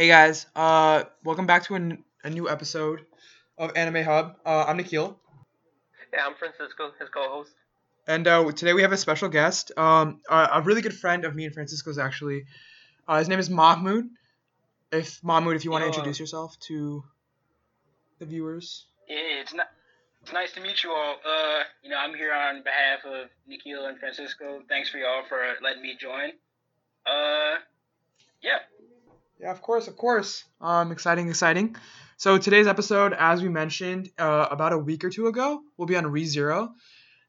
Hey guys, uh, welcome back to a, n- a new episode of Anime Hub. Uh, I'm Nikhil, Yeah, I'm Francisco, his co-host. and uh, today we have a special guest, um, a, a really good friend of me and Francisco's actually. Uh, his name is Mahmoud. If Mahmoud, if you want to Yo. introduce yourself to the viewers. Yeah, it's not. It's nice to meet you all. Uh, you know, I'm here on behalf of Nikhil and Francisco. Thanks for y'all for letting me join. Uh, yeah. Yeah, of course, of course. Um, exciting, exciting. So today's episode, as we mentioned, uh, about a week or two ago, will be on ReZero.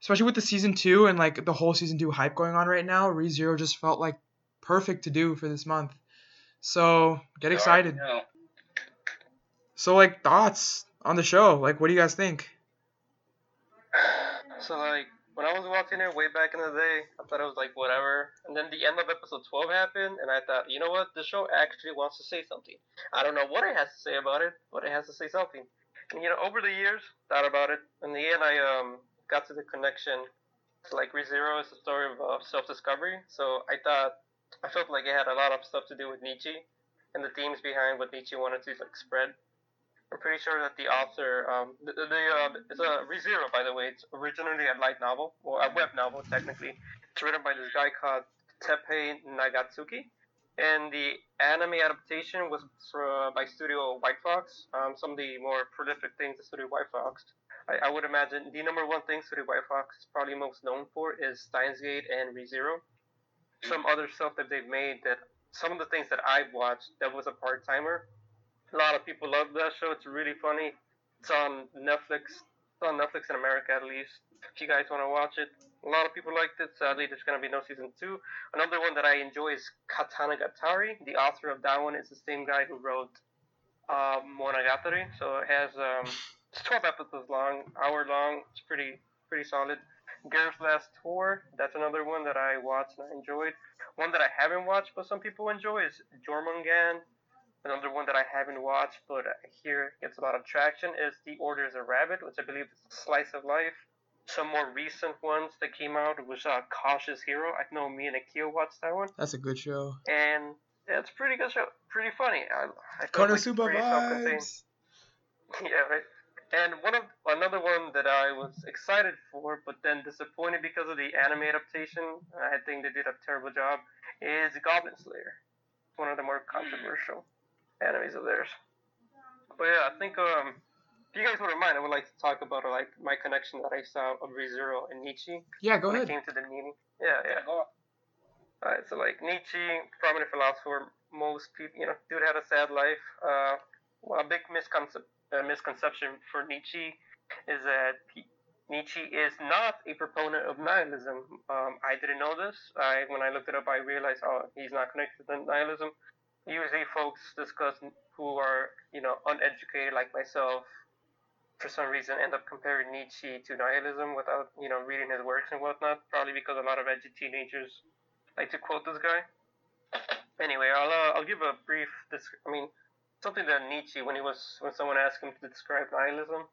Especially with the season two and like the whole season two hype going on right now, ReZero just felt like perfect to do for this month. So get excited. So like thoughts on the show, like what do you guys think? So like when I was watching it way back in the day, I thought it was like whatever. And then the end of episode 12 happened, and I thought, you know what? The show actually wants to say something. I don't know what it has to say about it, but it has to say something. And you know, over the years, thought about it. In the end, I um got to the connection. It's like ReZero is a story of uh, self-discovery. So I thought I felt like it had a lot of stuff to do with Nietzsche and the themes behind what Nietzsche wanted to like spread. I'm pretty sure that the author, um, the, the, uh, it's a ReZero, by the way. It's originally a light novel, or a web novel, technically. It's written by this guy called Teppei Nagatsuki, and the anime adaptation was uh, by Studio White Fox. Um, some of the more prolific things that Studio White Fox. I, I would imagine the number one thing Studio White Fox is probably most known for is Steins Gate and ReZero. Some other stuff that they've made that some of the things that I've watched that was a part timer a lot of people love that show. It's really funny. It's on Netflix. It's on Netflix in America at least. If you guys want to watch it, a lot of people liked it. Sadly, there's gonna be no season two. Another one that I enjoy is Katanagatari. The author of that one is the same guy who wrote uh, Monogatari. So it has um, it's 12 episodes long, hour long. It's pretty pretty solid. Girls' Last Tour. That's another one that I watched and I enjoyed. One that I haven't watched but some people enjoy is Jormungand. Another one that I haven't watched but I hear gets a lot of traction is The Order is a Rabbit, which I believe is a slice of life. Some more recent ones that came out was uh, Cautious Hero. I know me and Akio watched that one, That's a good show. and yeah, it's a pretty good show, pretty funny. I, I felt like pretty self-contained. vibes. yeah, right. And one of another one that I was excited for, but then disappointed because of the anime adaptation. I think they did a terrible job. Is Goblin Slayer, one of the more controversial animes of theirs. But yeah, I think um, if you guys wouldn't mind, I would like to talk about like my connection that I saw of ReZero and Nietzsche Yeah, go when ahead. it came to the meaning. Yeah, yeah. go on. Alright, so like Nietzsche, prominent philosopher, most people, you know, dude had a sad life. Uh, well, a big misconception, uh, misconception for Nietzsche is that he, Nietzsche is not a proponent of nihilism. Um, I didn't know this. I when I looked it up, I realized, oh, he's not connected to nihilism. Usually, folks discuss who are, you know, uneducated like myself. For some reason, end up comparing Nietzsche to nihilism without, you know, reading his works and whatnot. Probably because a lot of edgy teenagers like to quote this guy. Anyway, I'll uh, I'll give a brief. Dis- I mean, something that Nietzsche when he was when someone asked him to describe nihilism.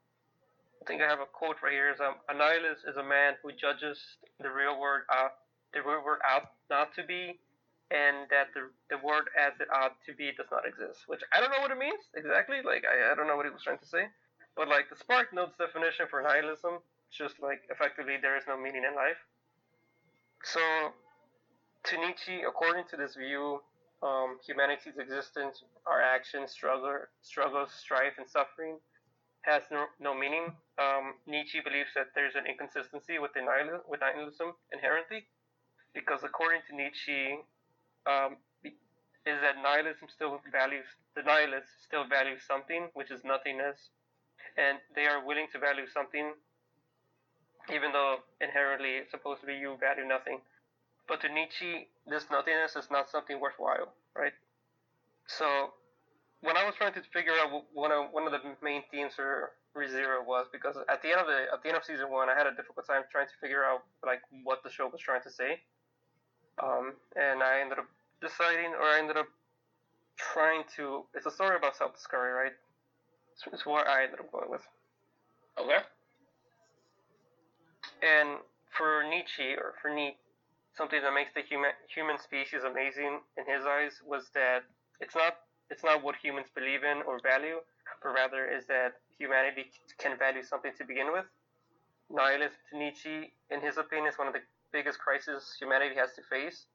I think I have a quote right here. Is um, a nihilist is a man who judges the real world out the real world out not to be, and that the the world as it ought to be does not exist. Which I don't know what it means exactly. Like I, I don't know what he was trying to say, but like the Spark Notes definition for nihilism, just like effectively there is no meaning in life. So to Nietzsche, according to this view, um, humanity's existence, our actions, struggle, struggles, strife, and suffering has no, no meaning. Um, Nietzsche believes that there's an inconsistency with, nihil- with nihilism inherently, because according to Nietzsche, um, is that nihilism still values the nihilists still value something, which is nothingness, and they are willing to value something, even though inherently it's supposed to be you value nothing. But to Nietzsche, this nothingness is not something worthwhile, right? So, when I was trying to figure out one of one of the main themes for ReZero was, because at the end of the at the end of season one, I had a difficult time trying to figure out like what the show was trying to say. Um, and I ended up deciding, or I ended up trying to. It's a story about self-discovery, right? So it's what I ended up going with. Okay. And for Nietzsche, or for Nietzsche, something that makes the human human species amazing in his eyes was that it's not it's not what humans believe in or value, but rather is that humanity can value something to begin with. Nihilism to Nietzsche, in his opinion, is one of the biggest crises humanity has to face,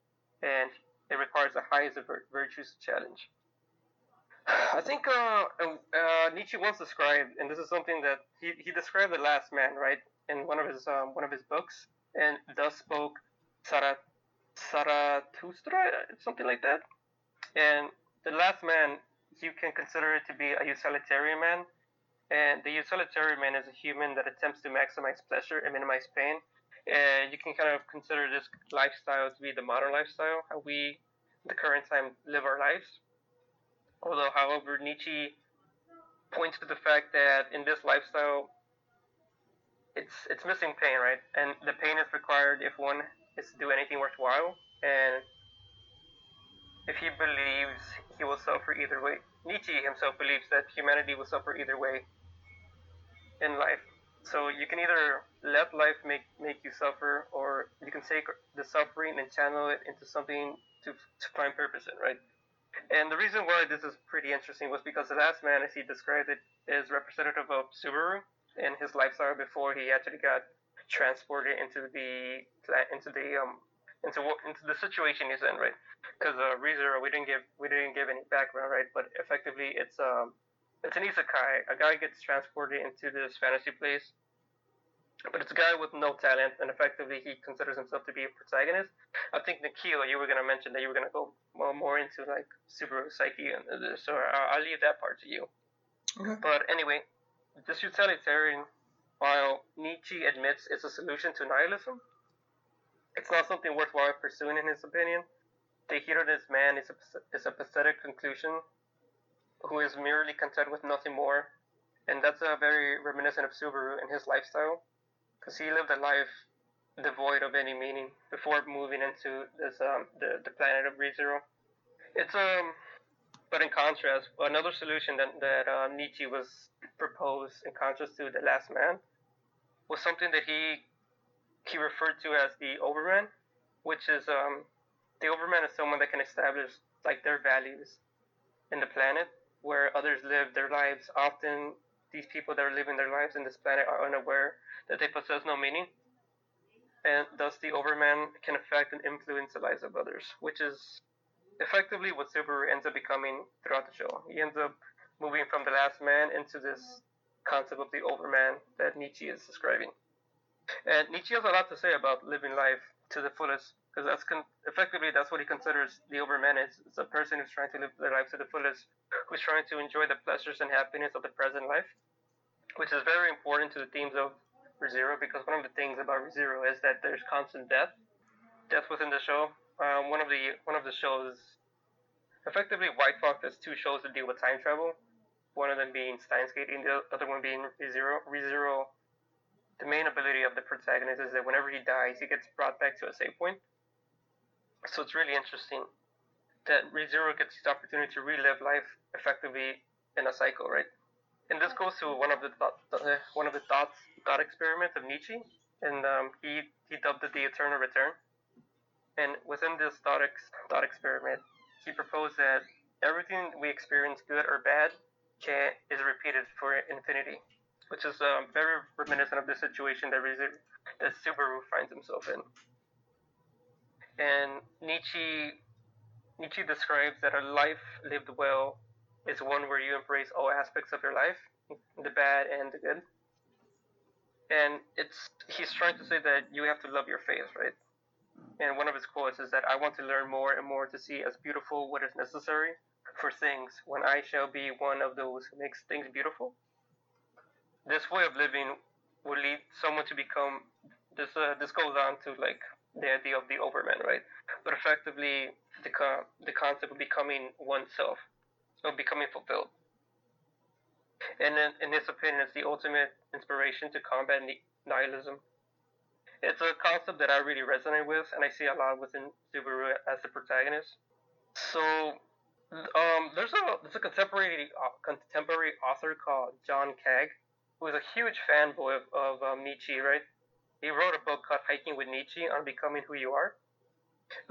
and it requires the highest of virtues to challenge. I think uh, uh, Nietzsche once described, and this is something that he, he described the last man, right, in one of his um, one of his books, and thus spoke Sarat Zarathustra, something like that. And the last man, you can consider it to be a utilitarian man, and the utilitarian man is a human that attempts to maximize pleasure and minimize pain. And you can kind of consider this lifestyle to be the modern lifestyle, how we, the current time, live our lives. Although, however, Nietzsche points to the fact that in this lifestyle, it's it's missing pain, right? And the pain is required if one is to do anything worthwhile. And if he believes he will suffer either way, Nietzsche himself believes that humanity will suffer either way in life. So you can either let life make make you suffer, or you can take the suffering and channel it into something to to find purpose in, right? And the reason why this is pretty interesting was because the last man, as he described it, is representative of Subaru in his lifestyle before he actually got transported into the into the um into what into the situation he's in, right? Because uh, ReZero, we didn't give we didn't give any background, right? But effectively, it's um it's an isekai. A guy gets transported into this fantasy place, but it's a guy with no talent, and effectively he considers himself to be a protagonist. I think Nikhil, you were gonna mention that you were gonna go more, into like super psyche, and uh, so I'll, I'll leave that part to you. Okay. But anyway, this utilitarian, while Nietzsche admits it's a solution to nihilism, it's not something worthwhile pursuing in his opinion. The hedonist man is a, is a pathetic conclusion who is merely content with nothing more. And that's a very reminiscent of Subaru in his lifestyle because he lived a life devoid of any meaning before moving into this um, the, the planet of ReZero. It's um, but in contrast, another solution that that uh, Nietzsche was proposed in contrast to the Last Man was something that he he referred to as the Overman, which is um, the Overman is someone that can establish like their values in the planet where others live their lives. Often, these people that are living their lives in this planet are unaware that they possess no meaning. And thus, the Overman can affect and influence the lives of others, which is effectively what Subaru ends up becoming throughout the show. He ends up moving from the last man into this concept of the Overman that Nietzsche is describing. And Nietzsche has a lot to say about living life to the fullest, because that's con- effectively that's what he considers the Overman is. It's a person who's trying to live their life to the fullest, who's trying to enjoy the pleasures and happiness of the present life, which is very important to the themes of ReZero because one of the things about ReZero is that there's constant death, death within the show. Um, one of the one of the shows, effectively White Fox has two shows that deal with time travel. One of them being Steins Gate, and the other one being ReZero. ReZero, the main ability of the protagonist is that whenever he dies, he gets brought back to a save point. So it's really interesting that ReZero gets the opportunity to relive life effectively in a cycle, right? And this goes to one of the th- uh, one of the thoughts thought experiments of Nietzsche, and um, he he dubbed it the eternal return. And within this thought ex- thought experiment, he proposed that everything we experience, good or bad, can is repeated for infinity, which is um, very reminiscent of the situation that Rezero, that Subaru finds himself in. And Nietzsche Nietzsche describes that a life lived well is one where you embrace all aspects of your life, the bad and the good. And it's he's trying to say that you have to love your faith, right? And one of his quotes is that I want to learn more and more to see as beautiful what is necessary for things when I shall be one of those who makes things beautiful. This way of living will lead someone to become this uh, this goes on to like the idea of the overman, right? But effectively the co- the concept of becoming oneself of becoming fulfilled. And in, in his opinion, it's the ultimate inspiration to combat nihilism. It's a concept that I really resonate with, and I see a lot within Subaru as the protagonist. So, um, there's a there's a contemporary uh, contemporary author called John Kaag, who is a huge fanboy of, of Nietzsche. Right? He wrote a book called Hiking with Nietzsche on becoming who you are.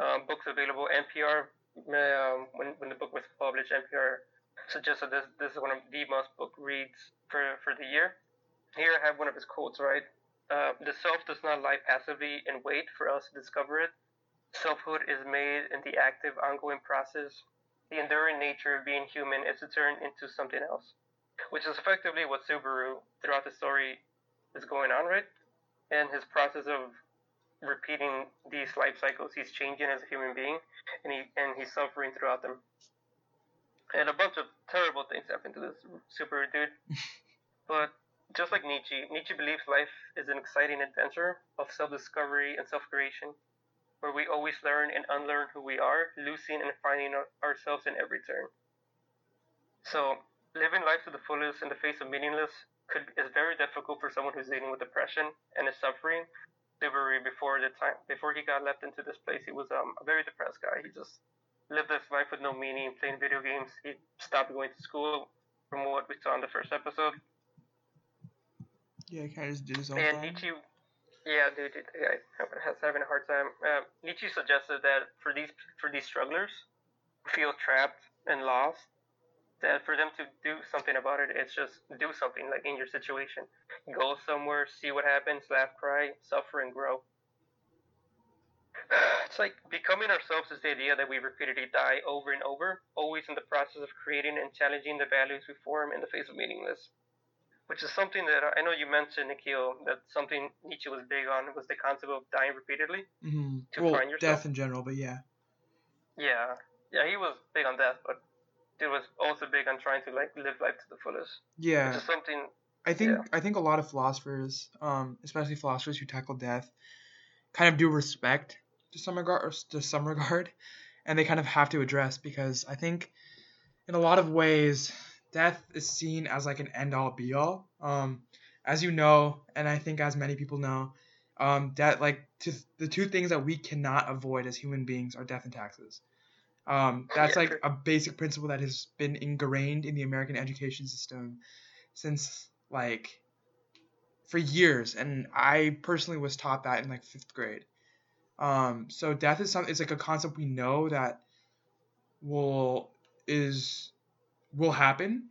Um, books available NPR um, when, when the book was published, NPR suggested this this is one of the most book reads for for the year. Here I have one of his quotes. Right, uh, the self does not lie passively and wait for us to discover it. Selfhood is made in the active, ongoing process. The enduring nature of being human is to turn into something else, which is effectively what Subaru throughout the story is going on, right? And his process of repeating these life cycles, he's changing as a human being, and he and he's suffering throughout them. And a bunch of terrible things happen to this super dude. but just like Nietzsche, Nietzsche believes life is an exciting adventure of self-discovery and self-creation, where we always learn and unlearn who we are, losing and finding ourselves in every turn. So, living life to the fullest in the face of meaningless could is very difficult for someone who's dealing with depression and is suffering, before the time before he got left into this place. He was um, a very depressed guy. He just lived his life with no meaning, playing video games. He stopped going to school, from what we saw in the first episode. Yeah, he kind of just did his own And thing. Nietzsche, yeah, dude, dude yeah, has having a hard time. Uh, Nietzsche suggested that for these for these strugglers feel trapped and lost, that for them to do something about it, it's just do something like in your situation. Go somewhere, see what happens, laugh, cry, suffer, and grow. It's like becoming ourselves is the idea that we repeatedly die over and over, always in the process of creating and challenging the values we form in the face of meaningless. Which is something that I know you mentioned, Nikhil, that something Nietzsche was big on was the concept of dying repeatedly. hmm to Well, find yourself? death in general, but yeah. Yeah, yeah, he was big on death, but dude was also big on trying to like live life to the fullest. Yeah. Which something I think Yeah. I think a lot of philosophers, um, especially philosophers who tackle death, kind of do respect to some regard, or to some regard, and they kind of have to address because I think, in a lot of ways, death is seen as like an end all be all. Um, as you know, and I think as many people know, um, that like to, the two things that we cannot avoid as human beings are death and taxes. Um, that's like a basic principle that has been ingrained in the American education system since like for years and i personally was taught that in like fifth grade. Um so death is something it's like a concept we know that will is will happen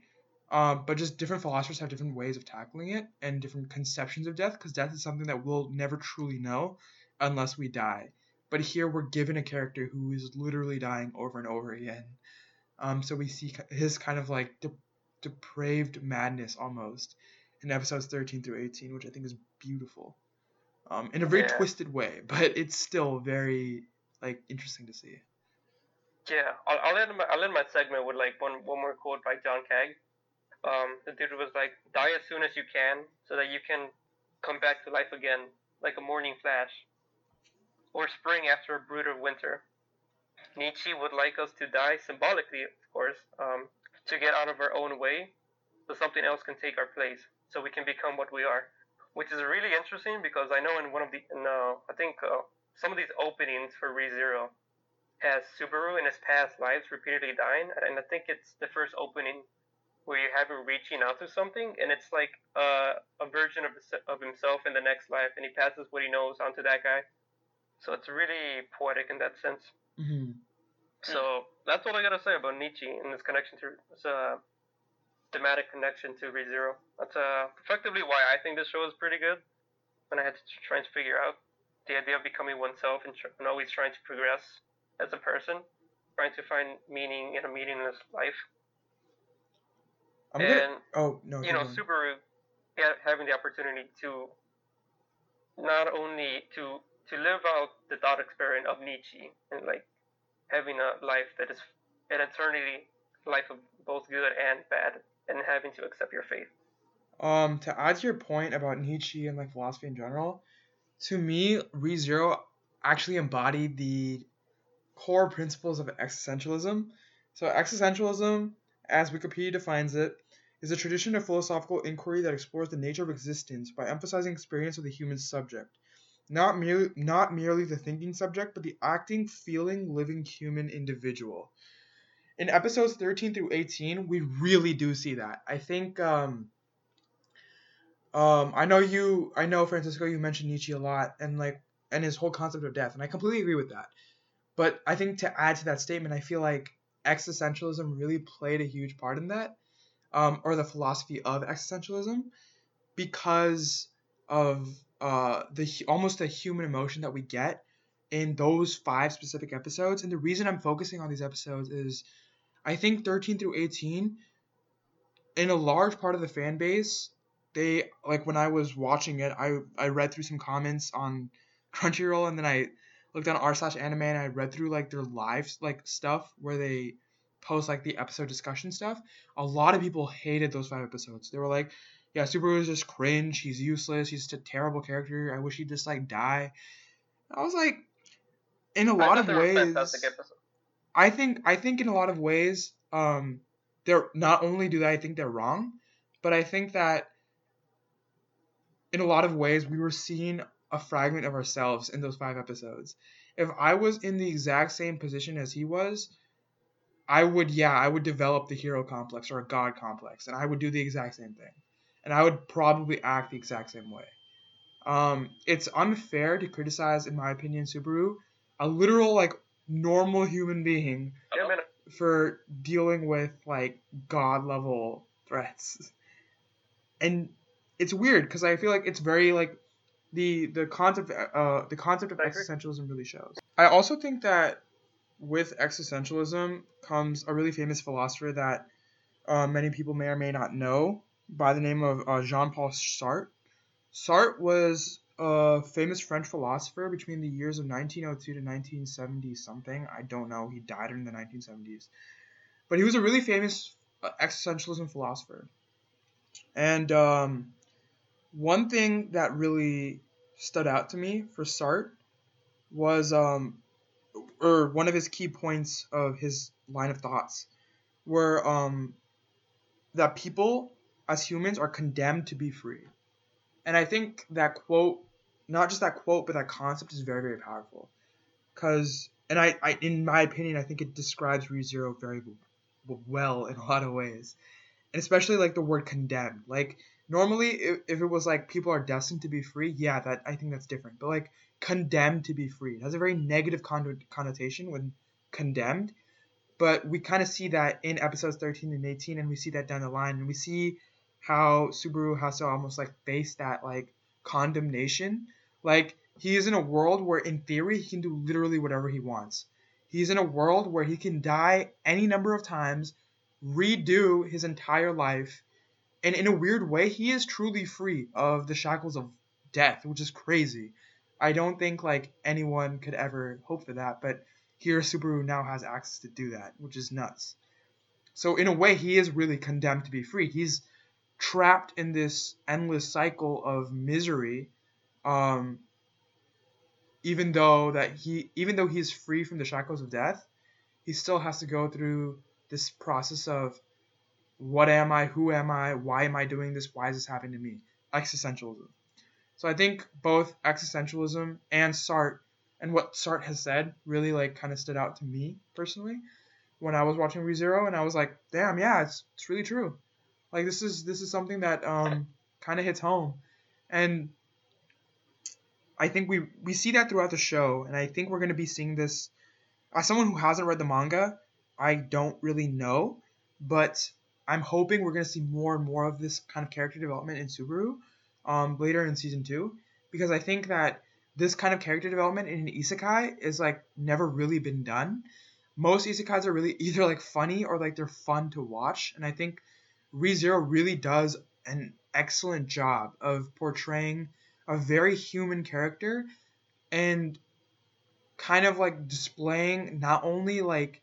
um but just different philosophers have different ways of tackling it and different conceptions of death because death is something that we'll never truly know unless we die but here we're given a character who is literally dying over and over again um so we see his kind of like de- depraved madness almost in episodes 13 through 18, which I think is beautiful. Um, in a very Yeah. twisted way, but it's still very like interesting to see. Yeah, I'll, I'll end my I'll end my segment with like one one more quote by John Kaag. Um, the dude was like, "Die as soon as you can, so that you can come back to life again, like a morning flash, or spring after a brutal winter." Nietzsche would like us to die symbolically, of course, um, to get out of our own way, so something else can take our place, so we can become what we are. Which is really interesting because I know in one of the, in, uh, I think uh, some of these openings for ReZero has Subaru in his past lives repeatedly dying, and I think it's the first opening where you have him reaching out to something, and it's like uh, a version of of himself in the next life, and he passes what he knows onto that guy. So it's really poetic in that sense. hmm So that's what I gotta say about Nietzsche and his connection to his uh, thematic connection to ReZero. That's uh, effectively why I think this show is pretty good. When I had to try and figure out the idea of becoming oneself and, tr- and always trying to progress as a person, trying to find meaning in a meaningless life. I'm and gonna. Oh no. you know, going. Subaru ha- having the opportunity to not only to to live out the thought experiment of Nietzsche and like having a life that is an eternity life of both good and bad and having to accept your fate. Um, to add to your point about Nietzsche and like philosophy in general, to me, ReZero actually embodied the core principles of existentialism. So, existentialism, as Wikipedia defines it, is a tradition of philosophical inquiry that explores the nature of existence by emphasizing experience of the human subject, not merely not merely the thinking subject, but the acting, feeling, living human individual. In episodes 13 through 18, we really do see that. I think um, um, I know you, I know Francisco, you mentioned Nietzsche a lot, and like, and his whole concept of death, and I completely agree with that. But I think to add to that statement, I feel like existentialism really played a huge part in that, um, or the philosophy of existentialism, because of uh, the almost the human emotion that we get in those five specific episodes. And the reason I'm focusing on these episodes is I think 13 through 18, in a large part of the fan base, they like when I was watching it, I I read through some comments on Crunchyroll and then I looked on r slash anime and I read through like their live like stuff where they post like the episode discussion stuff. A lot of people hated those five episodes. They were like, "Yeah, Subaru is just cringe. He's useless. He's just a terrible character. I wish he'd just like die." I was like, in a lot of ways, I think I think in a lot of ways, um, they're not only do I think they're wrong, but I think that in a lot of ways we were seeing a fragment of ourselves in those five episodes. If I was in the exact same position as he was, I would yeah, I would develop the hero complex or a god complex, and I would do the exact same thing, and I would probably act the exact same way. Um, it's unfair to criticize, in my opinion, Subaru, a literal like normal human being, for dealing with like god level threats. And it's weird because I feel like it's very like the the concept uh the concept of existentialism really shows. I also think that with existentialism comes a really famous philosopher that uh, many people may or may not know by the name of uh, Jean-Paul Sartre. Sartre was a famous French philosopher between the years of 1902 to 1970 something. I don't know. He died in the 1970s. But he was a really famous uh, existentialism philosopher. And um, one thing that really stood out to me for Sartre was, um, or one of his key points of his line of thoughts were um, that people as humans are condemned to be free. And I think that quote not just that quote, but that concept is very, very powerful. Because, and I, I, in my opinion, I think it describes ReZero very well in a lot of ways, and especially like the word condemned. Like normally, if, if it was like people are destined to be free, yeah, that I think that's different. But like condemned to be free it has a very negative connotation when condemned. But we kind of see that in episodes 13 and 18, and we see that down the line, and we see how Subaru has to almost like face that like condemnation like he is in a world where in theory he can do literally whatever he wants. He's in a world where he can die any number of times, redo his entire life, and in a weird way he is truly free of the shackles of death, which is crazy. I don't think like anyone could ever hope for that, but here Subaru now has access to do that, which is nuts. So in a way he is really condemned to be free. He's trapped in this endless cycle of misery um, even though that he even though he's free from the shackles of death, he still has to go through this process of what am I, who am I, why am I doing this, why is this happening to me? Existentialism. So I think both existentialism and Sartre and what Sartre has said really like kind of stood out to me personally when I was watching ReZero and I was like, damn, yeah, it's it's really true. Like this is this is something that um kind of hits home. And I think we we see that throughout the show, and I think we're going to be seeing this. As someone who hasn't read the manga, I don't really know, but I'm hoping we're going to see more and more of this kind of character development in Subaru um, later in season two, because I think that this kind of character development in an isekai is like never really been done. Most isekais are really either like funny or like they're fun to watch, and I think ReZero really does an excellent job of portraying a very human character and kind of like displaying not only like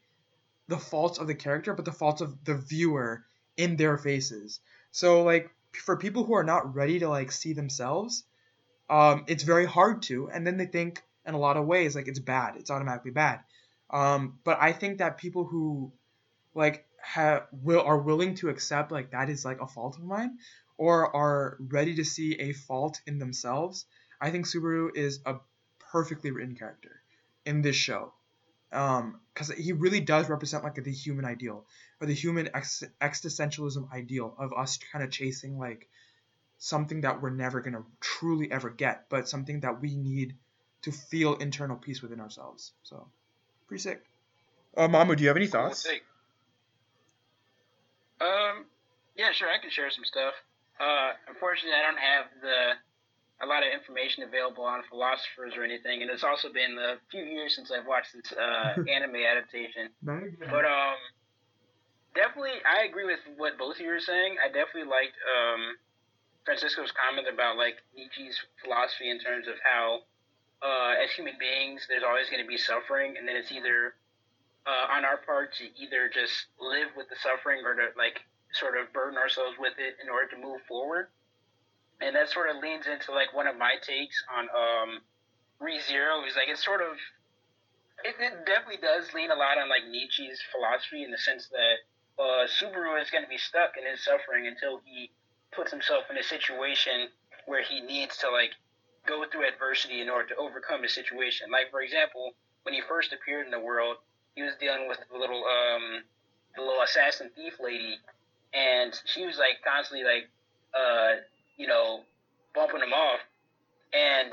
the faults of the character but the faults of the viewer in their faces. So like for people who are not ready to like see themselves, um, it's very hard to, and then they think in a lot of ways like it's bad, it's automatically bad. Um, but I think that people who like have will are willing to accept like that is like a fault of mine or are ready to see a fault in themselves, I think Subaru is a perfectly written character in this show. um, Because um, he really does represent like the human ideal or the human ex- existentialism ideal of us kind of chasing like something that we're never gonna truly ever get, but something that we need to feel internal peace within ourselves. So, pretty sick. Uh, Mamu, do you have any thoughts? Um, yeah, sure, I can share some stuff. Uh, unfortunately, I don't have the a lot of information available on philosophers or anything, and it's also been a few years since I've watched this uh, anime adaptation. But um, definitely, I agree with what both of you are saying. I definitely liked um, Francisco's comment about like Nietzsche's philosophy in terms of how, uh, as human beings, there's always going to be suffering, and then it's either uh, on our part to either just live with the suffering or to like sort of burden ourselves with it in order to move forward. And that sort of leans into like one of my takes on um, ReZero is like it's sort of it, it definitely does lean a lot on like Nietzsche's philosophy in the sense that uh, Subaru is going to be stuck in his suffering until he puts himself in a situation where he needs to like go through adversity in order to overcome a situation. Like for example, when he first appeared in the world, he was dealing with the little um the little assassin thief lady, and she was like constantly like uh you know bumping him off, and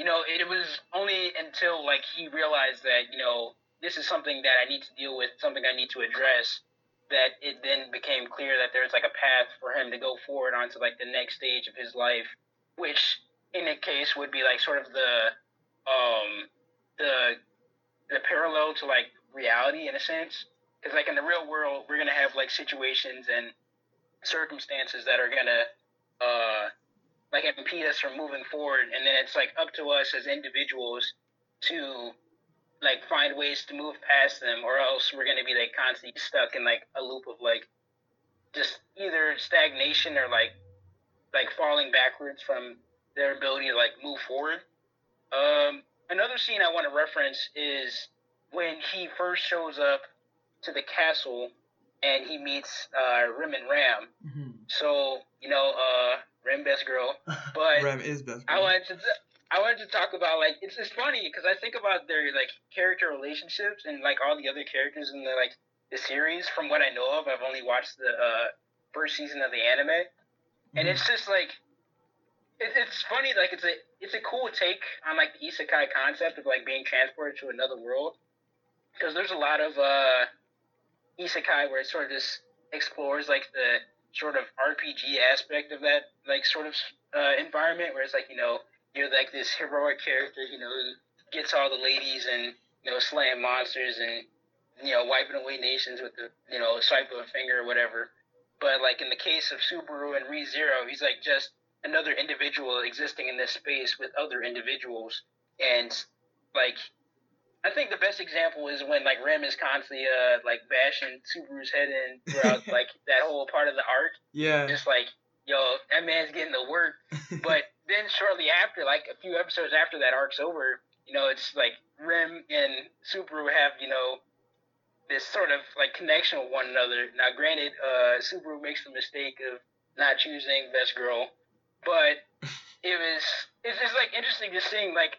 you know it, was only until like he realized that you know this is something that I need to deal with, something I need to address, that it then became clear that there's like a path for him to go forward onto like the next stage of his life, which in a case would be like sort of the um the the parallel to like reality in a sense. Because like in the real world we're gonna have like situations and circumstances that are gonna uh like impede us from moving forward. And then it's like up to us as individuals to like find ways to move past them or else we're gonna be like constantly stuck in like a loop of like just either stagnation or like like falling backwards from their ability to like move forward. Um another scene i want to reference is when he first shows up to the castle and he meets uh, Rem and Ram. Mhm. So you know, uh, Rem best girl. But Rem is best. Girl. I wanted to I wanted to talk about like it's it's funny because I think about their like character relationships and like all the other characters in the like the series. From what I know of, I've only watched the uh, first season of the anime, and it's just like it, it's funny. Like it's a it's a cool take on like the isekai concept of like being transported to another world because there's a lot of uh, isekai where it sort of just explores like the sort of RPG aspect of that like sort of uh, environment where it's like you know you're like this heroic character you know who gets all the ladies and you know slaying monsters and you know wiping away nations with the you know swipe of a finger or whatever. But like in the case of Subaru and ReZero, he's like just another individual existing in this space with other individuals and like I think the best example is when like Rem is constantly uh like bashing Subaru's head in throughout like that whole part of the arc. yeah. Just like, yo, that man's getting the work. But then shortly after, like a few episodes after that arc's over, you know, it's like Rem and Subaru have, you know, this sort of like connection with one another. Now granted, uh Subaru makes the mistake of not choosing best girl, but it was it's just like interesting just seeing like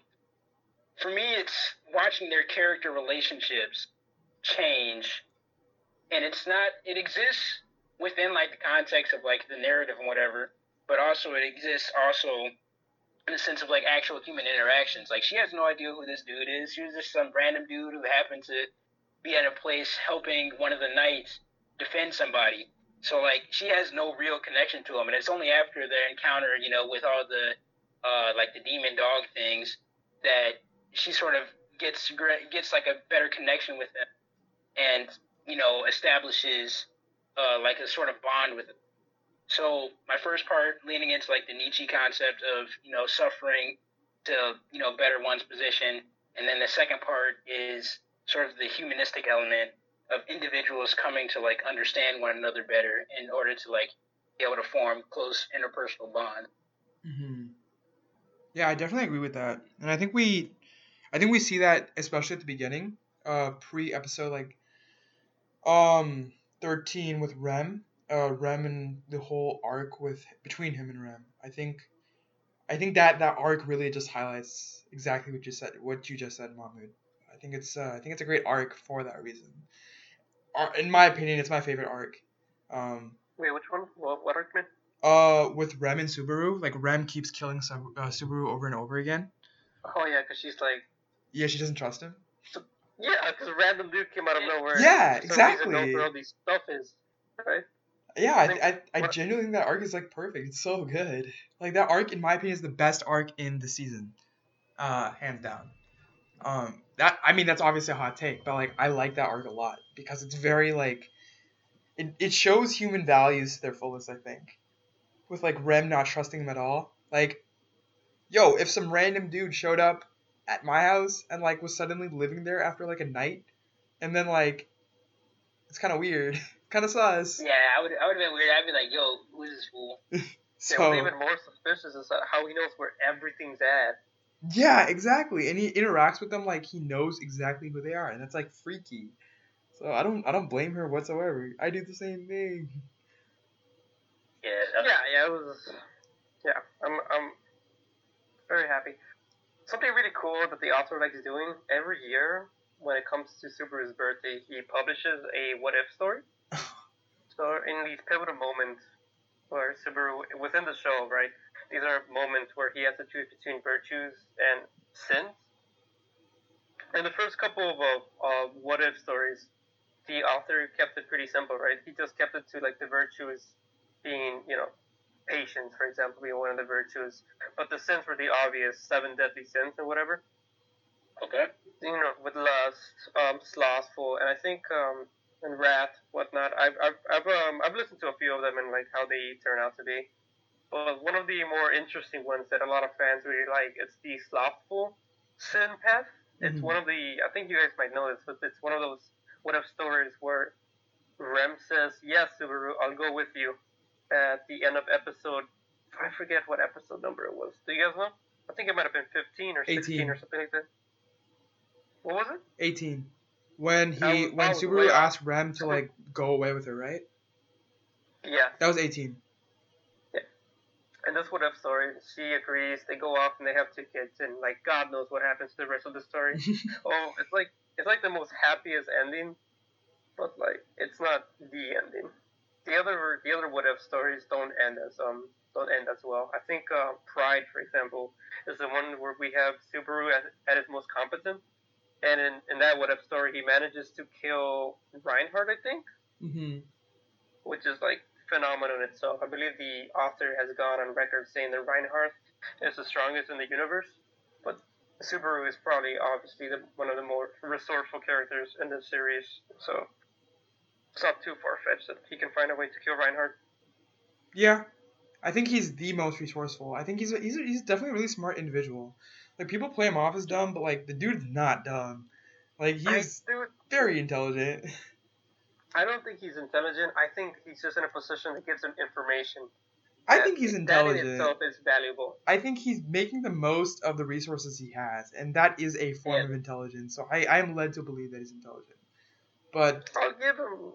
for me it's watching their character relationships change. And it's not it exists within like the context of like the narrative and whatever but also it exists also in the sense of like actual human interactions. Like she has no idea who this dude is. She was just some random dude who happened to be at a place helping one of the knights defend somebody. So like she has no real connection to him and it's only after their encounter you know with all the uh like the demon dog things that she sort of gets gets like a better connection with them, and you know establishes uh, like a sort of bond with them. So my first part leaning into like the Nietzsche concept of you know suffering to you know better one's position, and then the second part is sort of the humanistic element of individuals coming to like understand one another better in order to like be able to form close interpersonal bond. hmm Yeah, I definitely agree with that, and I think we, I think we see that especially at the beginning, uh, pre-episode like, um, thirteen with Rem, uh, Rem and the whole arc with between him and Rem. I think, I think that that arc really just highlights exactly what you said, what you just said, Mahmoud. I think it's, uh, I think it's a great arc for that reason. Ar- In my opinion, it's my favorite arc. Um, Wait, which one? What, what argument? uh, with Rem and Subaru, like Rem keeps killing Sub- uh, Subaru over and over again. Oh yeah, because she's like, Yeah, she doesn't trust him. Yeah, because a random dude came out of nowhere. Yeah, and for some reason exactly. knows where all these stuff is, right? Yeah, I I, I, I genuinely think that arc is like perfect. It's so good. Like that arc, in my opinion, is the best arc in the season, uh, hands down. Um, that I mean that's obviously a hot take, but like I like that arc a lot because it's very like, it, it shows human values to their fullest. I think, with like Rem not trusting him at all. Like, yo, if some random dude showed up at my house and like was suddenly living there after like a night, and then like, it's kind of weird, kind of sus. Yeah, I would I would have been weird. I'd be like, yo, who's this fool? So yeah, even more suspicious is how he knows where everything's at. Yeah, exactly. And he interacts with them like he knows exactly who they are, and that's like freaky. So I don't I don't blame her whatsoever. I do the same thing. Yeah, Yeah, yeah, it was. Yeah, I'm, I'm very happy. Something really cool that the author likes doing every year when it comes to Subaru's birthday, he publishes a what if story. so in these pivotal moments where Subaru within the show, right? These are moments where he has to choose between virtues and sins. In the first couple of uh, uh, what if stories, the author kept it pretty simple, right? He just kept it to like the virtues being, you know, patience, for example, being one of the virtues. But the sins were the obvious seven deadly sins or whatever. Okay. You know, with lust, um, slothful, and I think um, and wrath, whatnot. I've I've I've, um, I've listened to a few of them and like how they turn out to be. But one of the more interesting ones that a lot of fans really like is the slothful sin path. It's Mhm. one of the I think you guys might know this, but it's one of those what if stories where Rem says, "Yes, Subaru, I'll go with you." At the end of episode, I forget what episode number it was. Do you guys know? I think it might have been 15 or 16 18. or something like that. What was it? 18. When he was- when Subaru asked Rem to like go away with her, right? Yeah. That was 18. Yeah. And that's what if story, she agrees. They go off and they have two kids, and like God knows what happens to the rest of the story. oh, it's like it's like the most happiest ending, but like it's not the ending. The other the other what if stories don't end as um don't end as well. I think uh, Pride, for example, is the one where we have Subaru at, at his most competent, and in, in that what if story, he manages to kill Reinhard, I think, hmm which is like phenomenal in itself. I believe the author has gone on record saying that Reinhard is the strongest in the universe, but Subaru is probably obviously the, one of the more resourceful characters in the series. So it's not too far fetched that he can find a way to kill Reinhard. Yeah, I think he's the most resourceful. I think he's a, he's a, he's definitely a really smart individual. Like people play him off as dumb, but like the dude's not dumb. Like he's dude, very intelligent. I don't think he's intelligent. I think he's just in a position that gives him information. I think he's intelligent. That in itself is valuable. I think he's making the most of the resources he has, and that is a form Yeah. of intelligence. So I, I am led to believe that he's intelligent. But I'll give him.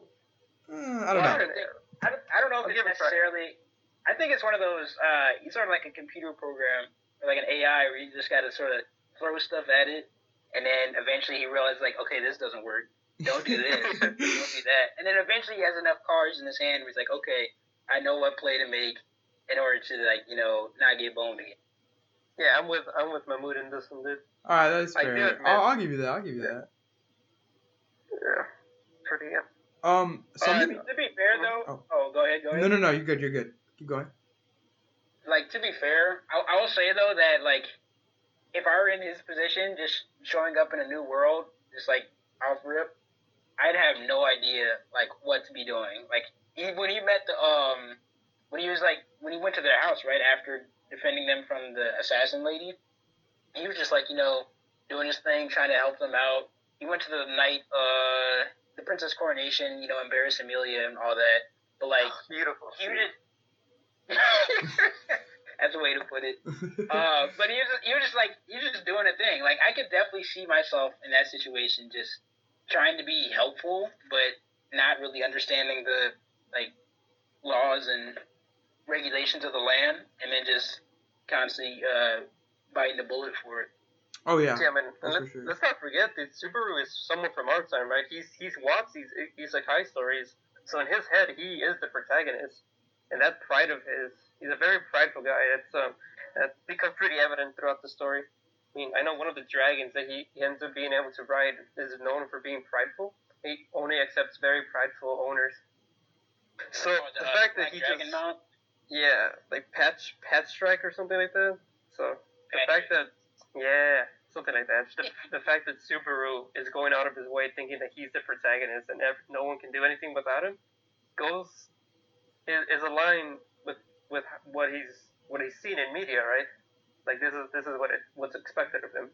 Uh, I don't Well, know. I don't, I don't, I don't know I'll if give it's it necessarily. I think it's one of those. Uh, it's sort of like a computer program or like an AI where you just got to sort of throw stuff at it, and then eventually he realizes like, okay, this doesn't work. Don't do this. Don't do that. And then eventually he has enough cards in his hand where he's like, okay, I know what play to make in order to like you know not get boned again. Yeah, I'm with I'm with Mahmoud in this one, dude. All right, that's fair. admit- I'll, I'll give you that. I'll give you that. Yeah, pretty good. Um, Uh, something. to be fair though, Oh. oh, go ahead, go ahead. No, no, no. You're good. You're good. Keep going. like to be fair, I, I will say though that like if I were in his position, just showing up in a new world, just like off rip, I'd have no idea like what to be doing. Like he, when he met the um when he was like when he went to their house right after defending them from the assassin lady, he was just like you know doing his thing, trying to help them out. He went to the night uh the princess coronation, you know, embarrass Emilia and all that. But like Beautiful. he scene. was That's a way to put it. Uh, but he was, he was just like, he was just doing a thing. Like, I could definitely see myself in that situation just trying to be helpful, but not really understanding the, like, laws and regulations of the land, and then just constantly uh, biting the bullet for it. Oh yeah. Yeah, man. That's let's, sure. let's not forget that Subaru is someone from our time, right? He's he's watched these these like high stories, so in his head he is the protagonist, and that pride of his, he's a very prideful guy. That's um that becomes pretty evident throughout the story. I mean, I know one of the dragons that he, he ends up being able to ride is known for being prideful. He only accepts very prideful owners. So Oh, the uh, fact that Black he just mount? yeah, like patch patch strike or something like that. So the Patch fact that yeah, something like that. The, the fact that Subaru is going out of his way thinking that he's the protagonist and ev- no one can do anything without him goes is, is aligned with with what he's what he's seen in media, right? Like this is this is what it, what's expected of him,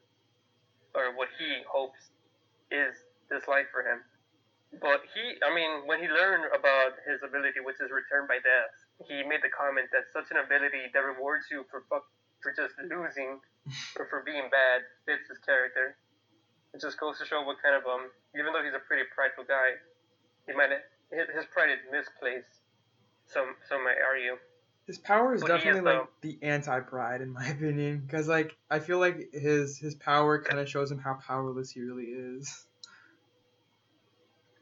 or what he hopes is this life for him. But he, I mean, when he learned about his ability, which is returned by death, he made the comment that such an ability that rewards you for fuck, for just losing or for being bad fits his character. It just goes to show what kind of um, even though he's a pretty prideful guy, he might his, his pride is misplaced. Some some might argue. His power is But he is, definitely like though. the anti-pride in my opinion, because like I feel like his his power kind of shows him how powerless he really is,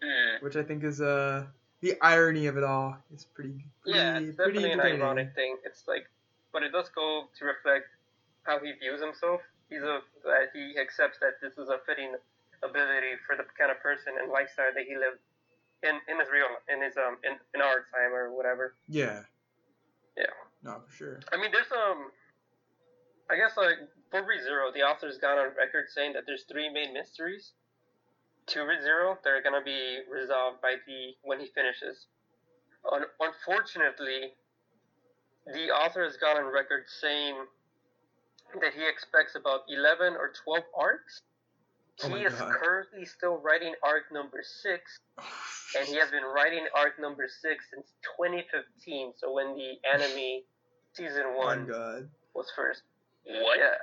Hmm. which I think is uh the irony of it all. It's pretty pretty Yeah, it's pretty definitely an ironic thing. It's like, but it does go to reflect how he views himself. He's a that he accepts that this is a fitting ability for the kind of person and lifestyle that he lived in in his real in his um in, in our time or whatever. Yeah. Yeah. No, for sure. I mean, there's um, I guess like for ReZero, the author's gone on record saying that there's three main mysteries to ReZero that are gonna be resolved by the when he finishes. Un- unfortunately, the author has gone on record saying that he expects about 11 or 12 arcs. Oh he is God. currently still writing arc number six, and he has been writing arc number six since 2015. So when the anime season Oh my one god. was first. What? Yeah.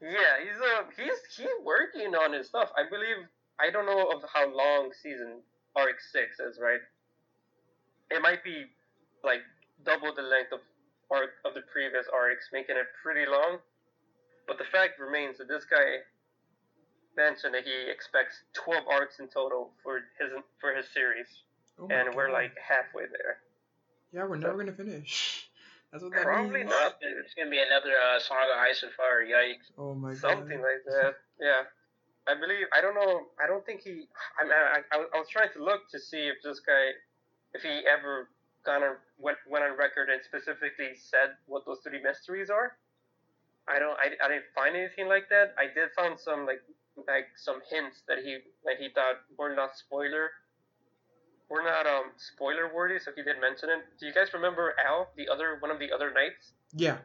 Yeah, he's uh he's he's working on his stuff. I believe I don't know of how long season arc six is, right? It might be like double the length of arc of the previous arcs, making it pretty long. But the fact remains that this guy mentioned that he expects twelve arcs in total for his for his series, Oh my and we're like halfway there. Yeah, we're never gonna finish. That's what that Probably means. not. It's gonna be another uh, Song of Ice and Fire. Yikes! Oh my god. something like that. Yeah, I believe. I don't know. I don't think he. I mean, I, I, I was trying to look to see if this guy, if he ever gone on, went went on record and specifically said what those three mysteries are. I don't. I, I didn't find anything like that. I did find some like like some hints that he that he thought were not spoiler. Were not um spoiler worthy, so he did mention it. Do you guys remember Al, the other one of the other knights? Yeah.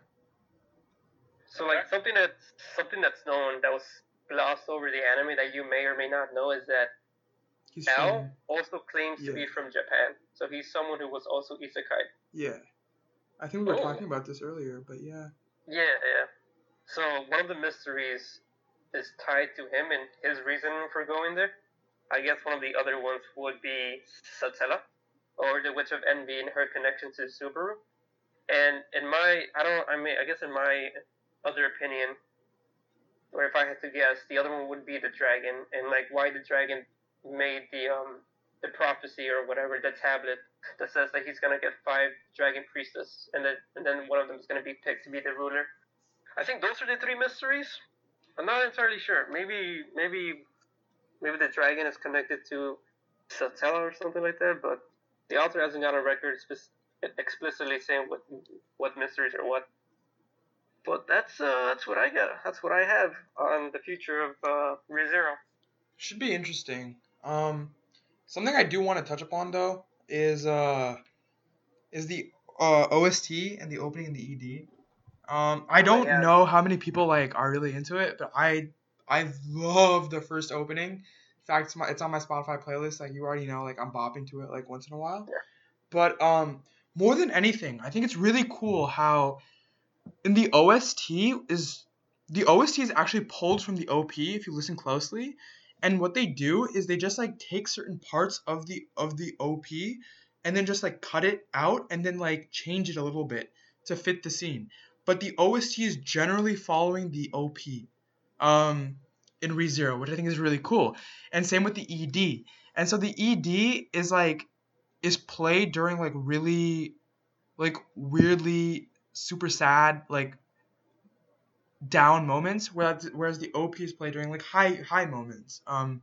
So like something that's something that's known that was glossed over the anime that you may or may not know is that He's from, also claims to be from Japan. So he's someone who was also isekai. yeah. I think we were Oh. talking about this earlier, but yeah. Yeah, yeah. So one of the mysteries is tied to him and his reason for going there. I guess one of the other ones would be Satella, or the Witch of Envy and her connection to Subaru. And in my, I don't, I mean, I guess in my other opinion, or if I had to guess, the other one would be the dragon, and like why the dragon made the um the prophecy or whatever the tablet that says that he's gonna get five dragon priestess, and then and then one of them is gonna be picked to be the ruler. I think those are the three mysteries. I'm not entirely sure. Maybe maybe maybe the dragon is connected to Satella or something like that, but the author hasn't got a record spec- explicitly saying what what mysteries or what. But that's uh, that's what I got. That's what I have on the future of uh, ReZero. Should be interesting. Um, something I do want to touch upon though is uh, is the uh OST and the opening and the ED. Um, I don't yeah. know how many people like are really into it, but I I love the first opening. In fact, it's, my, it's on my Spotify playlist. Like you already know, like I'm bopping to it like once in a while. Yeah. But um, more than anything, I think it's really cool how in the OST is the OST is actually pulled from the OP if you listen closely. And what they do is they just like take certain parts of the of the OP and then just like cut it out and then like change it a little bit to fit the scene. But the OST is generally following the OP um in ReZero, which I think is really cool. And same with the ED. And so the ED is like is played during like really like weirdly super sad like down moments, whereas whereas the OPs play during like high high moments. Um,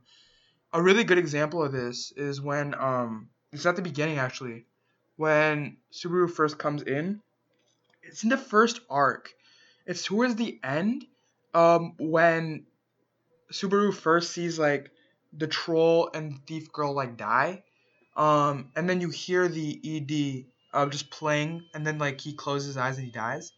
a really good example of this is when um it's at the beginning actually, when Subaru first comes in. It's in the first arc. It's towards the end, um, when Subaru first sees like the troll and thief girl like die, um, and then you hear the ED uh, just playing, and then like he closes his eyes and he dies.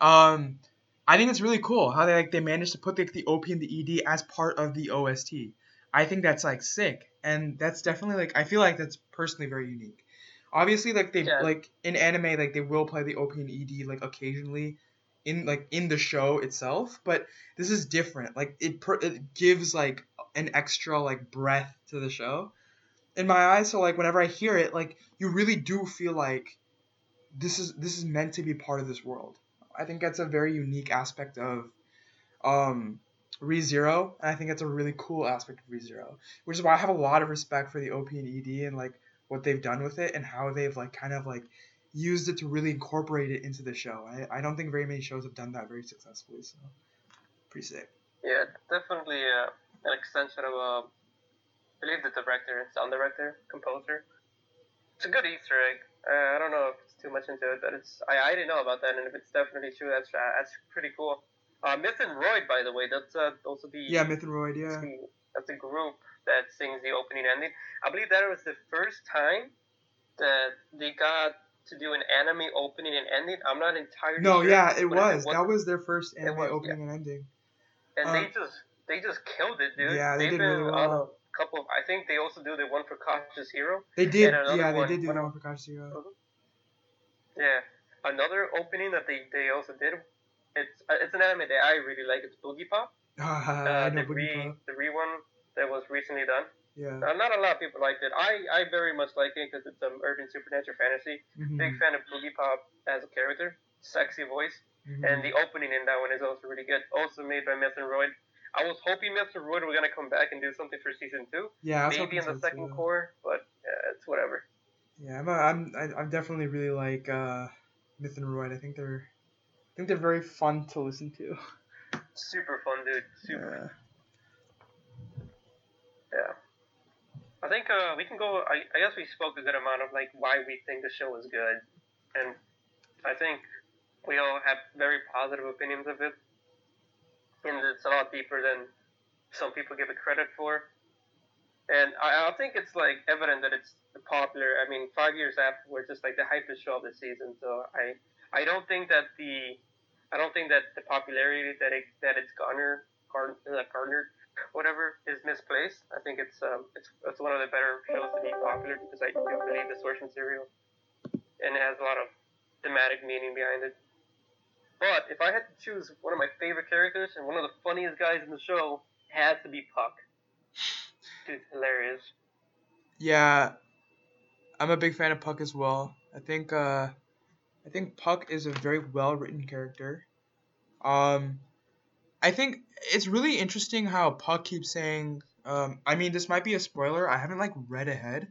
Um, I think it's really cool how they like they managed to put like the OP and the ED as part of the OST. I think that's like sick, and that's definitely like I feel like that's personally very unique. Obviously, like they Yeah. like in anime, like they will play the OP and ED like occasionally, in like in the show itself, but this is different. Like it per- it gives like an extra like breath to the show in my eyes. So like whenever I hear it, like you really do feel like this is this is meant to be part of this world. I think that's a very unique aspect of um ReZero, and I think that's a really cool aspect of ReZero, which is why I have a lot of respect for the OP and ED and like what they've done with it and how they've like kind of like used it to really incorporate it into the show. I, I don't think very many shows have done that very successfully, so pretty sick. Yeah, definitely uh, an extension of, uh, I believe the director, sound director, composer. It's a good Easter egg. Uh, I don't know if too much into it, but it's I, I didn't know about that, and if it's definitely true, that's uh, that's pretty cool. Uh, Myth and Roid, by the way, that's uh, also the Yeah, Myth and Roid, yeah. that's the- that's the group that sings the opening ending. I believe that was the first time that they got to do an anime opening and ending. I'm not entirely sure. No, sure. yeah, it was. That was their first anime was, opening and ending. and uh, they just they just killed it, dude. Yeah, they They've did really well. a couple. Of, I think they also do the one for Cautious Hero. They did, yeah, they one- did do one- that one for Cautious Hero. Yeah, another opening that they, they also did. It's uh, it's an anime that I really like. It's Boogiepop. Uh, know the Boogie re Pop. the re one that was recently done. Yeah. Uh, not a lot of people liked it. I, I very much like it because it's an urban supernatural fantasy. Mhm, Big fan of Boogiepop as a character, sexy voice, mhm. and the opening in that one is also really good. Also made by Myth and Roid. I was hoping and Roid were gonna come back and do something for season two, yeah, maybe in the second too. core, but uh, it's whatever. Yeah, I'm, a, I'm, I, I'm definitely really like uh, Myth and Roid. I think they're, I think they're very fun to listen to. Super fun, dude. Super. Yeah. Yeah. I think uh, we can go. I, I guess we spoke a good amount of like why we think the show is good, and I think we all have very positive opinions of it, and it's a lot deeper than some people give it credit for. And I, I think it's like evident that it's popular. I mean, five years afterwards, it's like the hypest show of the season. So I I don't think that the I don't think that the popularity that it that it's garnered gar, uh, garnered whatever is misplaced. I think it's um it's it's one of the better shows to be popular because I do believe the source material and it has a lot of thematic meaning behind it. But if I had to choose one of my favorite characters and one of the funniest guys in the show, has to be Puck. Dude's hilarious. Yeah, I'm a big fan of Puck as well. I think uh, I think Puck is a very well written character. Um, I think it's really interesting how Puck keeps saying. Um, I mean, this might be a spoiler. I haven't like read ahead,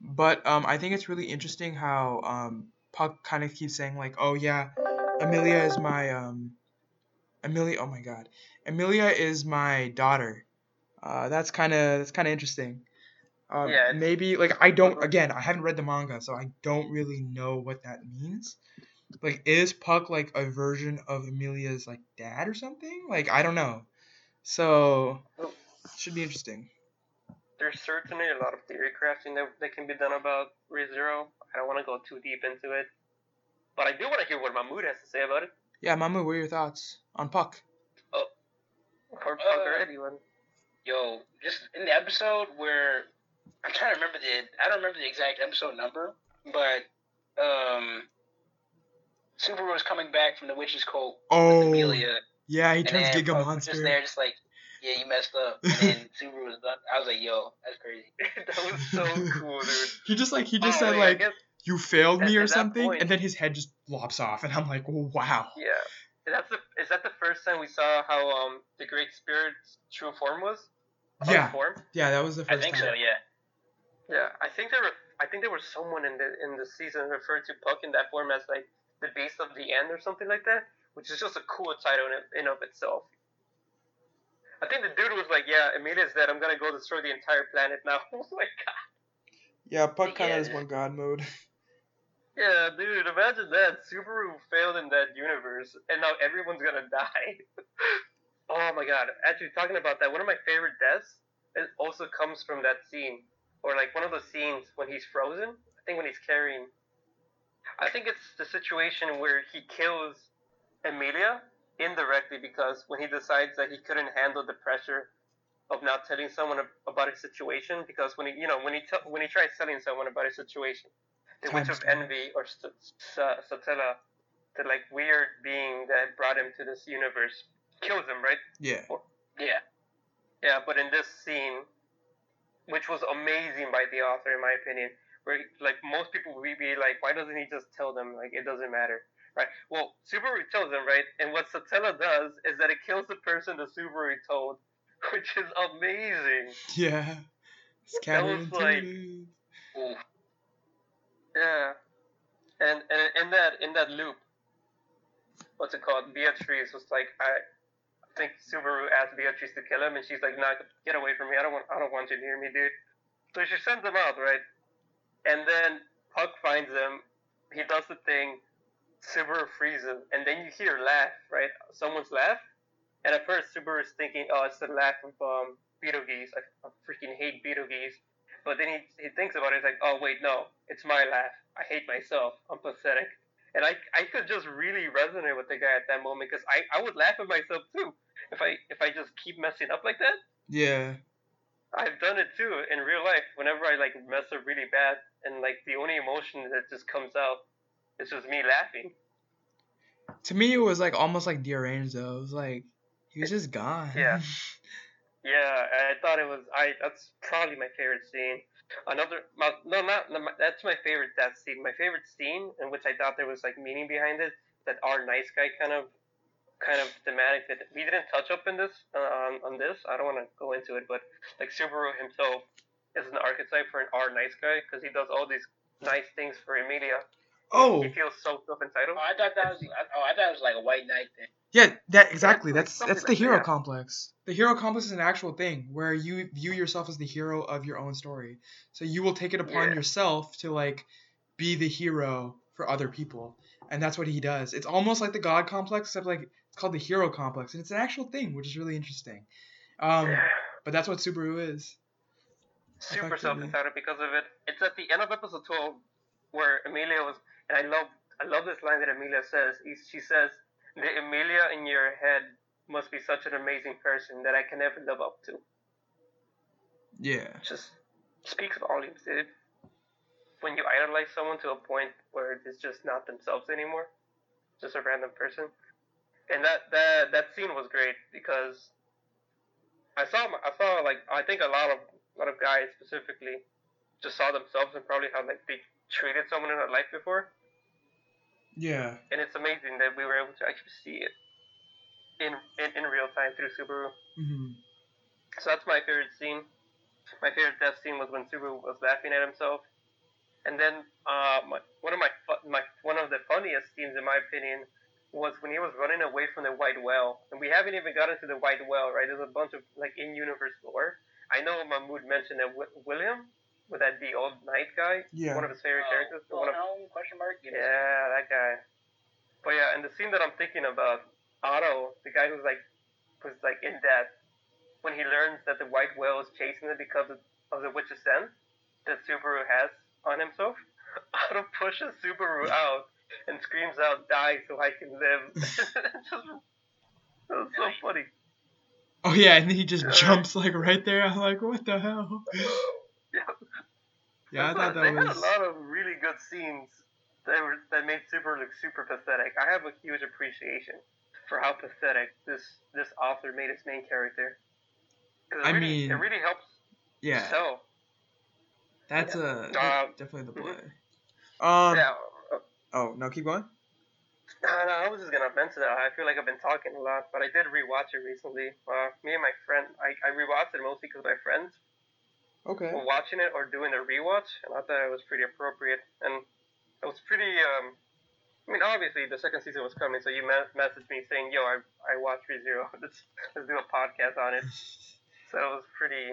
but um, I think it's really interesting how um, Puck kind of keeps saying like, "Oh yeah, Emilia is my um, Emilia. Oh my God, Emilia is my daughter." Uh, that's kind of that's kind of interesting. Um, Yeah, maybe like I don't again I haven't read the manga so I don't really know what that means. Like is Puck like a version of Emilia's like dad or something? Like I don't know. So should be interesting. There's certainly a lot of theory crafting that, that can be done about ReZero. I don't want to go too deep into it. But I do want to hear what Mahmood has to say about it. Yeah, Mahmoud, what are your thoughts on Puck? Oh, or Puck Uh, or anyone. Yo, just in the episode where I'm trying to remember the I don't remember the exact episode number, but um, Subaru was coming back from the witch's cult Oh, with Emilia, yeah, he turns Giga was just there, just like, yeah, you messed up, and then Subaru was done. I was like, yo, that's crazy. that was so cool, dude. he just like he just Oh, said yeah, like you failed me or something, point- and then his head just lops off, and I'm like, wow. Yeah. Is that the is that the first time we saw how um the Great Spirit's true form was? How Yeah. formed? Yeah, that was the first. I think time. so, yeah. Yeah, I think there were. I think there was someone in the in the season referred to Puck in that form as like the beast of the end or something like that. which is just a cool title in, in of itself. I think the dude was like, "Yeah, Emilia's dead. I'm gonna go destroy the entire planet now." oh my god. Yeah, Puck kind of Yeah. has one god mode. Yeah, dude, imagine that. Subaru failed in that universe, and now everyone's gonna die. oh my god. Actually, talking about that, one of my favorite deaths it also comes from that scene, or like one of those scenes when he's frozen. I think when he's carrying. I think it's the situation where he kills Emilia indirectly because when he decides that he couldn't handle the pressure of not telling someone about his situation, because when he, you know, when he t- when he tries telling someone about his situation, the Witch of Envy or Satella, the like weird being that brought him to this universe, kills him, right? Yeah. Yeah. Yeah, but in this scene, which was amazing by the author, in my opinion, where like most people would be like, why doesn't he just tell them? Like it doesn't matter, right? Well, Subaru tells them, right? And what Satella does is that it kills the person the Subaru told, which is amazing. Yeah. It's That was like- counterintuitive. Yeah, and and in that in that loop, what's it called? Beatrice was like, I, I think Subaru asked Beatrice to kill him, and she's like, Nah, get away from me. I don't want I don't want you near me, dude. So she sends him out, right? And then Puck finds him. He does the thing. Subaru frees him, and then you hear laugh, right? Someone's laugh, and at first Subaru's thinking, oh, it's the laugh of um Betelgeuse. I, I freaking hate Betelgeuse. But then he, he thinks about it. He's like, oh wait, no, it's my laugh. I hate myself. I'm pathetic. And I, I could just really resonate with the guy at that moment because I, I would laugh at myself too if I if I just keep messing up like that. Yeah. I've done it too in real life. Whenever I like mess up really bad, and like the only emotion that just comes out is just me laughing. To me, it was like almost like deranged though. It was like he was just gone. Yeah. Yeah, I thought it was. I that's probably my favorite scene. Another, my, no, not no, my- that's my favorite death scene. My favorite scene, in which I thought there was like meaning behind it, that our nice guy kind of, kind of thematic that we didn't touch up in this uh, on this. I don't want to go into it, but like Subaru himself is an archetype for an R nice guy because he does all these nice things for Emilia. Oh, He feels so self entitled. Oh, I thought that was. Oh, I thought it was like a white knight thing. yeah, that exactly. like That's that's the like hero that. complex. The hero complex is an actual thing where you view yourself as the hero of your own story. So you will take it upon Yeah. yourself to like be the hero for other people, and that's what he does. It's almost like the god complex, except like it's called the hero complex, and it's an actual thing, which is really interesting. Um, Yeah. but that's what Subaru is. super self-entitled because of it. It's at the end of episode 12 where Emilia was, and I love, I love this line that Emilia says. She says, "The Emilia in your head must be such an amazing person that I can never live up to." Yeah. Just speaks volumes, dude. When you idolize someone to a point where it's just not themselves anymore, just a random person, and that that that scene was great because I saw my- I saw like I think a lot of a lot of guys specifically just saw themselves and probably how like they treated someone in their life before, Yeah. and it's amazing that we were able to actually see it in in, in real time through Subaru. hmm So that's my favorite scene. My favorite death scene was when Subaru was laughing at himself. And then uh, my, one of my, my one of the funniest scenes, in my opinion, was when he was running away from the white whale. And we haven't even gotten to the white whale, right? There's a bunch of like in-universe lore. I know Mahmood mentioned that Wi- William, would that be old knight guy? Yeah. One of his favorite Oh, characters. One of, Wilhelm, question mark. Yeah, that guy. But yeah, and the scene that I'm thinking about, Otto, the guy who's like, was like in death, when he learns that the white whale is chasing him because of, of the witch's scent that Subaru has on himself, Otto pushes Subaru out and screams out, "Die so I can live." Just, that was so funny. Oh yeah, and then he just jumps like right there. I'm like, what the hell? Yeah. Yeah, I thought they that had was. a lot of really good scenes that were that made Super look super pathetic. I have a huge appreciation for how pathetic this this author made his main character. 'Cause it I really, mean, it really helps Yeah, tell. that's a Uh, definitely the mhm. Um. yeah. uh, Oh no, keep going. No, no, I was just gonna mention that. I feel like I've been talking a lot, but I did rewatch it recently. Uh, me and my friend, I, I rewatched it mostly because my friends Okay. were watching it or doing the rewatch, and I thought it was pretty appropriate. And it was pretty, um, I mean, obviously the second season was coming, so you me- messaged me saying, "Yo, I I watched ReZero. Let's let's do a podcast on it." So it was pretty.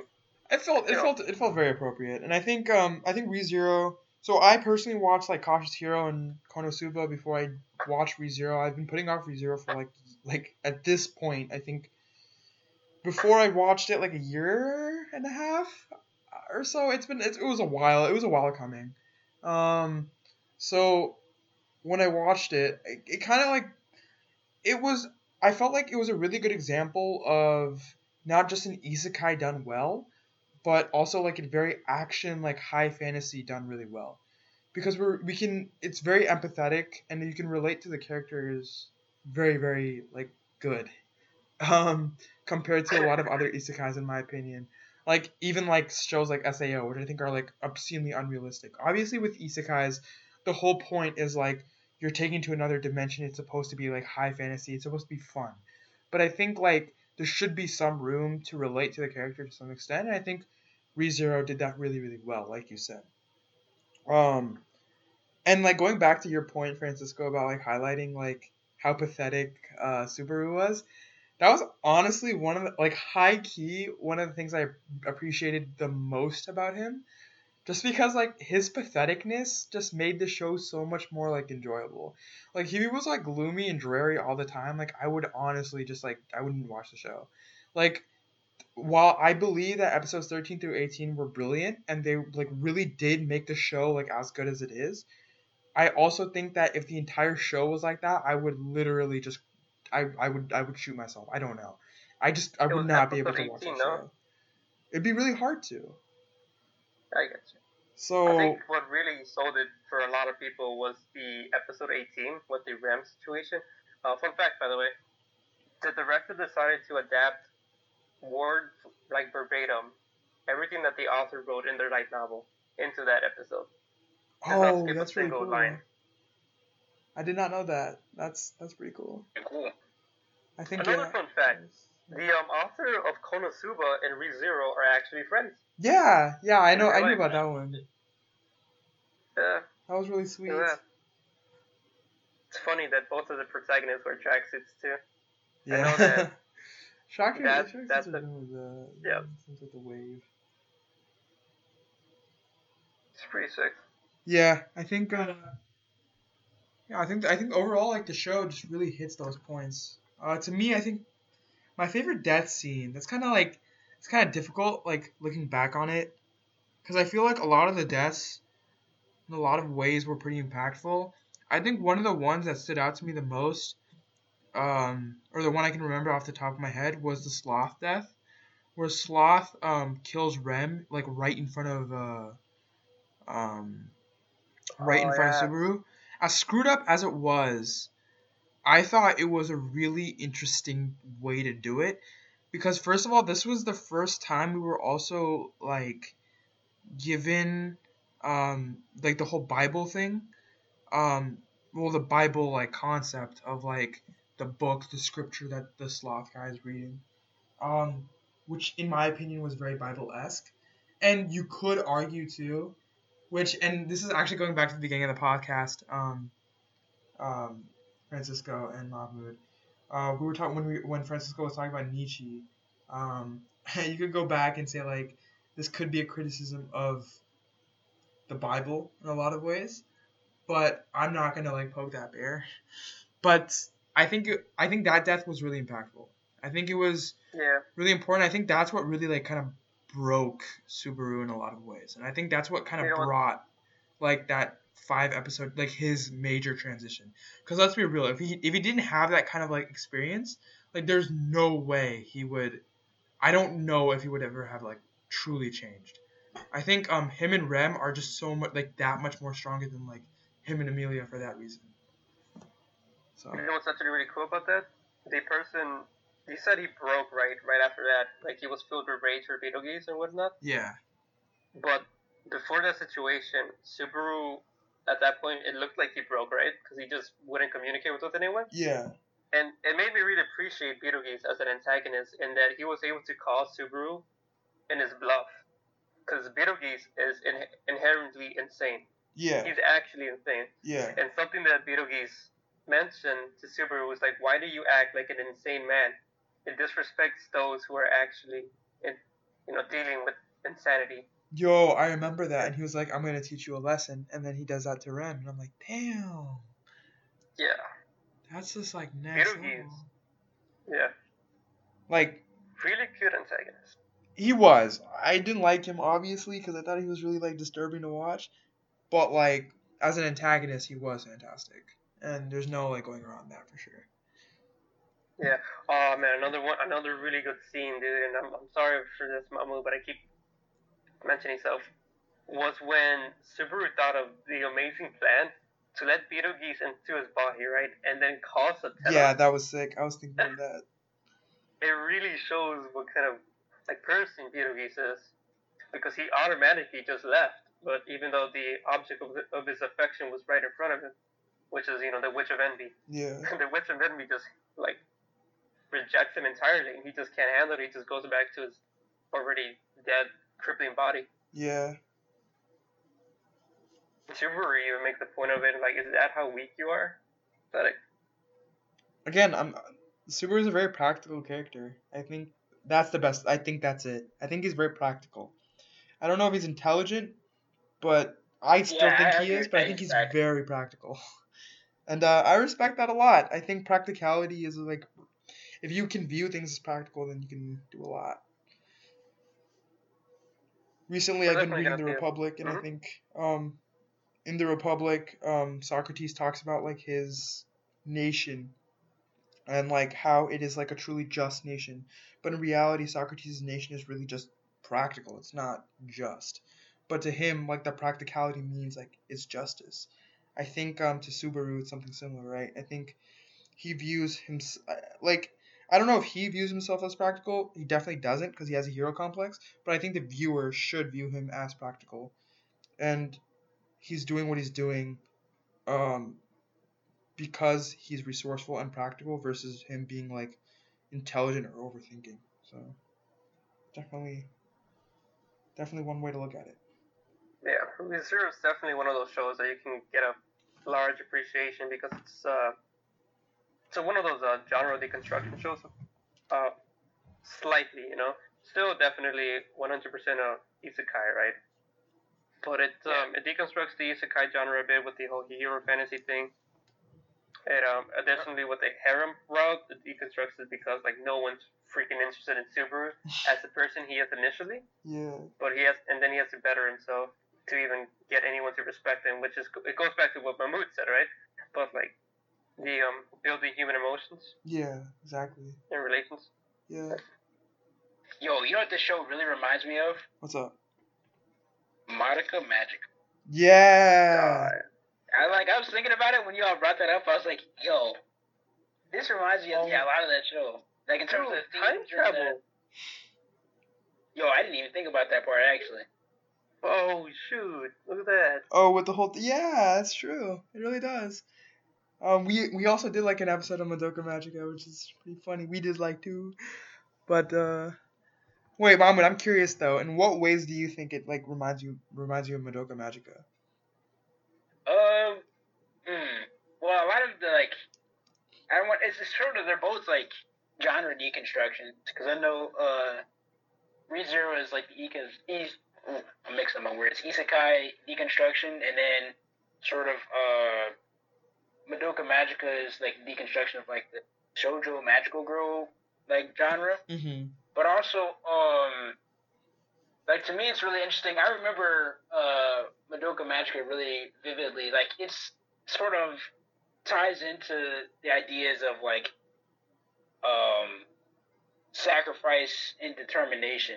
It felt it Yeah. felt it felt very appropriate, and I think um I think ReZero. So I personally watched like Cautious Hero and Konosuba before I watched ReZero. I've been putting off ReZero for like like at this point I think before I watched it like a year and a half or so. It's been it, it was a while. It was a while coming. Um, so when I watched it, it, it kind of like it was. I felt like it was a really good example of not just an isekai done well, but also like a very action like high fantasy done really well because we're we can it's very empathetic and you can relate to the characters very very like good um compared to a lot of other isekais in my opinion like even like shows like sao which i think are like obscenely unrealistic obviously with isekais the whole point is like you're taking to another dimension it's supposed to be like high fantasy it's supposed to be fun but i think like there should be some room to relate to the character to some extent and i think ReZero did that really, really well, like you said. Um, and like going back to your point, Francisco, about like highlighting like how pathetic uh, Subaru was. That was honestly one of the like high key one of the things I appreciated the most about him, just because like his patheticness just made the show so much more like enjoyable. Like he was like gloomy and dreary all the time, like I would honestly just like I wouldn't watch the show. Like while I believe that episodes 13 through 18 were brilliant and they like really did make the show like as good as it is, I also think that if the entire show was like that, I would literally just I, I would I would shoot myself. I don't know. I just I It would not be able to watch 18, that no? It'd be really hard to. I get you. So I think what really sold it for a lot of people was the episode 18 with the Ram situation. Uh, fun fact, by the way, the director decided to adapt word like verbatim everything that the author wrote in their light novel into that episode. Oh, skip that's really cool. line. I did not know that. That's that's pretty cool. Cool. I think Another yeah, fun fact: the um, author of Konosuba and ReZero are actually friends. Yeah, yeah, I know. I knew about that one. Yeah, That was really sweet. yeah. It's funny that both of the protagonists wear tracksuits too. I know that. Shocker, That- Shocker that's the- the yeah. seems like the wave. It's pretty sick. Yeah, I think. Uh, yeah, I think I think overall, like the show just really hits those points. Uh, to me, I think my favorite death scene. That's kind of like it's kind of difficult, like looking back on it, because I feel like a lot of the deaths, in a lot of ways, were pretty impactful. I think one of the ones that stood out to me the most, um, or the one I can remember off the top of my head, was the sloth death, where sloth um kills Rem like right in front of uh, um, right in Oh, front yeah. of Subaru. As screwed up as it was, I thought it was a really interesting way to do it because first of all, this was the first time we were also like given um like the whole Bible thing. Um well the Bible like concept of like the book, the scripture that the sloth guy is reading. Um which in my opinion was very Bible esque. And you could argue too, which and this is actually going back to the beginning of the podcast, um um Francisco and Mahmoud. Uh, we were talking when we when Francisco was talking about Nietzsche. Um, you could go back and say like this could be a criticism of the Bible in a lot of ways, but I'm not gonna like poke that bear. But I think it, I think that death was really impactful. I think it was Yeah. really important. I think that's what really like kind of broke Subaru in a lot of ways, and I think that's what kind of brought like that five episode like his major transition. Because let's be real, if he if he didn't have that kind of like experience, like there's no way he would. I don't know if he would ever have like truly changed. I think um him and Rem are just so much like that much more stronger than like him and Emilia for that reason. So You know what's actually really cool about that? The person, he said he broke right right after that. Like he was filled with rage for Betelgeuse and whatnot. yeah, But before that situation, Subaru, at that point, it looked like he broke right because he just wouldn't communicate with anyone. yeah, And it made me really appreciate Betelgeuse as an antagonist in that he was able to call Subaru in his bluff. Because Betelgeuse is in- inherently insane. Yeah. He's actually insane. Yeah. And something that Betelgeuse mentioned to Subaru was like, why do you act like an insane man? It disrespects those who are actually, in, you know, dealing with insanity. Yo, I remember that, and he was like, "I'm gonna teach you a lesson," and then he does that to Rem, and I'm like, "Damn, Yeah. that's just like next level." Yeah. Like Really good antagonist. he was. I didn't like him obviously because I thought he was really like disturbing to watch, but like as an antagonist, he was fantastic, and there's no like going around that for sure. Oh man, another one, another really good scene, dude. And I'm, I'm sorry for this, Mahmoud, but I keep mentioning stuff. Was when Subaru thought of the amazing plan to let Betelgeuse into his body, right, and then cause a. Yeah, that was sick. I was thinking of that. It really shows what kind of like person Betelgeuse is, because he automatically just left. But even though the object of, of his affection was right in front of him, which is you know the Witch of Envy, Yeah. the Witch of Envy just like rejects him entirely, and he just can't handle it. He just goes back to his already dead, crippling body. Yeah. Subaru even makes the point of it, like, is that how weak you are? Pathetic. Again, I'm Subaru is a very practical character. I think that's the best. I think that's it. I think he's very practical. I don't know if he's intelligent, but I still Yeah, I think he is. But I think He's very practical, and uh, I respect that a lot. I think practicality is like, if you can view things as practical, then you can do a lot. Recently, I've been reading the. Republic, and I Mhm. think um, in the Republic, um, Socrates talks about like his nation and like how it is like a truly just nation. But in reality, Socrates' nation is really just practical. It's not just. But to him, like the practicality means like it's justice. I think um to Subaru it's something similar, right? I think he views him like I don't know if he views himself as practical. He definitely doesn't because he has a hero complex. But I think the viewer should view him as practical, and he's doing what he's doing, um, because he's resourceful and practical versus him being like intelligent or overthinking. So definitely, definitely one way to look at it. Yeah, Zero is definitely one of those shows that you can get a large appreciation because it's uh, so one of those uh, genre deconstruction shows. Uh, slightly, you know, still definitely 100% a isekai, right? But it um, it deconstructs the isekai genre a bit with the whole hero fantasy thing. And um, additionally, with the harem route, it deconstructs it because like no one's freaking interested in Subaru as the person he is initially Yeah. but he has, and then he has to better himself to even get anyone to respect him, which is it goes back to what Mahmoud said, right? But like the um building human emotions Yeah. Exactly. and relations. Yeah. Yo, you know what this show really reminds me of? What's up? Madoka Magic. Yeah. Uh, I like. I was thinking about it when you all brought that up. I was like, yo, this reminds me of Oh. yeah, a lot of that show. Like in terms dude, of themes time travel. Yo, I didn't even think about that part actually. Oh shoot! Look at that. Oh, with the whole th- yeah, that's true. It really does. Um, we we also did like an episode of Madoka Magica, which is pretty funny. We did like two, but uh, wait, Mahmoud, I'm curious though. In what ways do you think it like reminds you reminds you of Madoka Magica? Um, hmm. Well, a lot of the like, I don't want. It's sort of they're both like genre deconstructions because I know uh, ReZero is like the Ika's. Is, I'm mixing my words. Isekai deconstruction, and then sort of uh, Madoka Magica is like deconstruction of like the shoujo magical girl like genre. Mm-hmm. but also um like to me it's really interesting. I remember uh madoka magica really vividly. Like it's sort of ties into the ideas of like um sacrifice and determination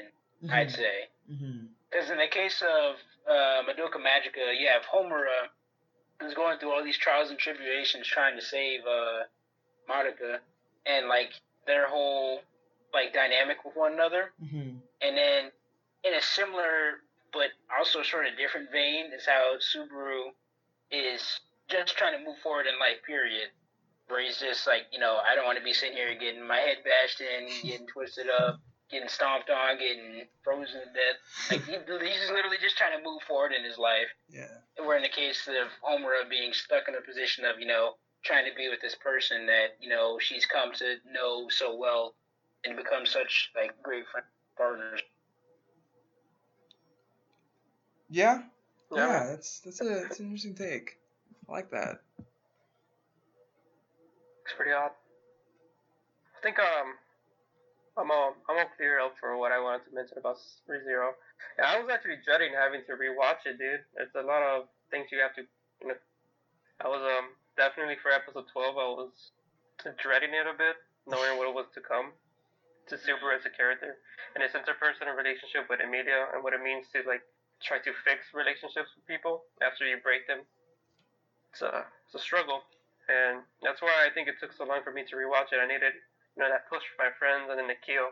i'd say. Mm-hmm. because in the case of uh, Madoka Magica, you have Homura who's going through all these trials and tribulations trying to save uh, Madoka, and like their whole like dynamic with one another. Mm-hmm. And then in a similar but also sort of different vein is how Subaru is just trying to move forward in life. Period. Where he's just like, you know, I don't want to be sitting here getting my head bashed in, getting twisted up, getting stomped on, getting frozen to death. Like he, he's literally just trying to move forward in his life. Yeah. Where in the case of Homura being stuck in a position of you know trying to be with this person that you know she's come to know so well and become such like great friend partners. Yeah. Yeah. Yeah, that's that's a that's an interesting take. I like that. It's pretty odd. I think um, I'm all I'm all clear up for what I wanted to mention about ReZero. And I was actually dreading having to rewatch it, dude. It's a lot of things you have to, you know. I was um definitely for episode 12. I was dreading it a bit, knowing what was to come. To Subaru as a character and his interpersonal relationship with Emilia and what it means to like try to fix relationships with people after you break them. It's a it's a struggle and that's why I think it took so long for me to rewatch it. I needed, you know, that push from my friends and then Nikhil.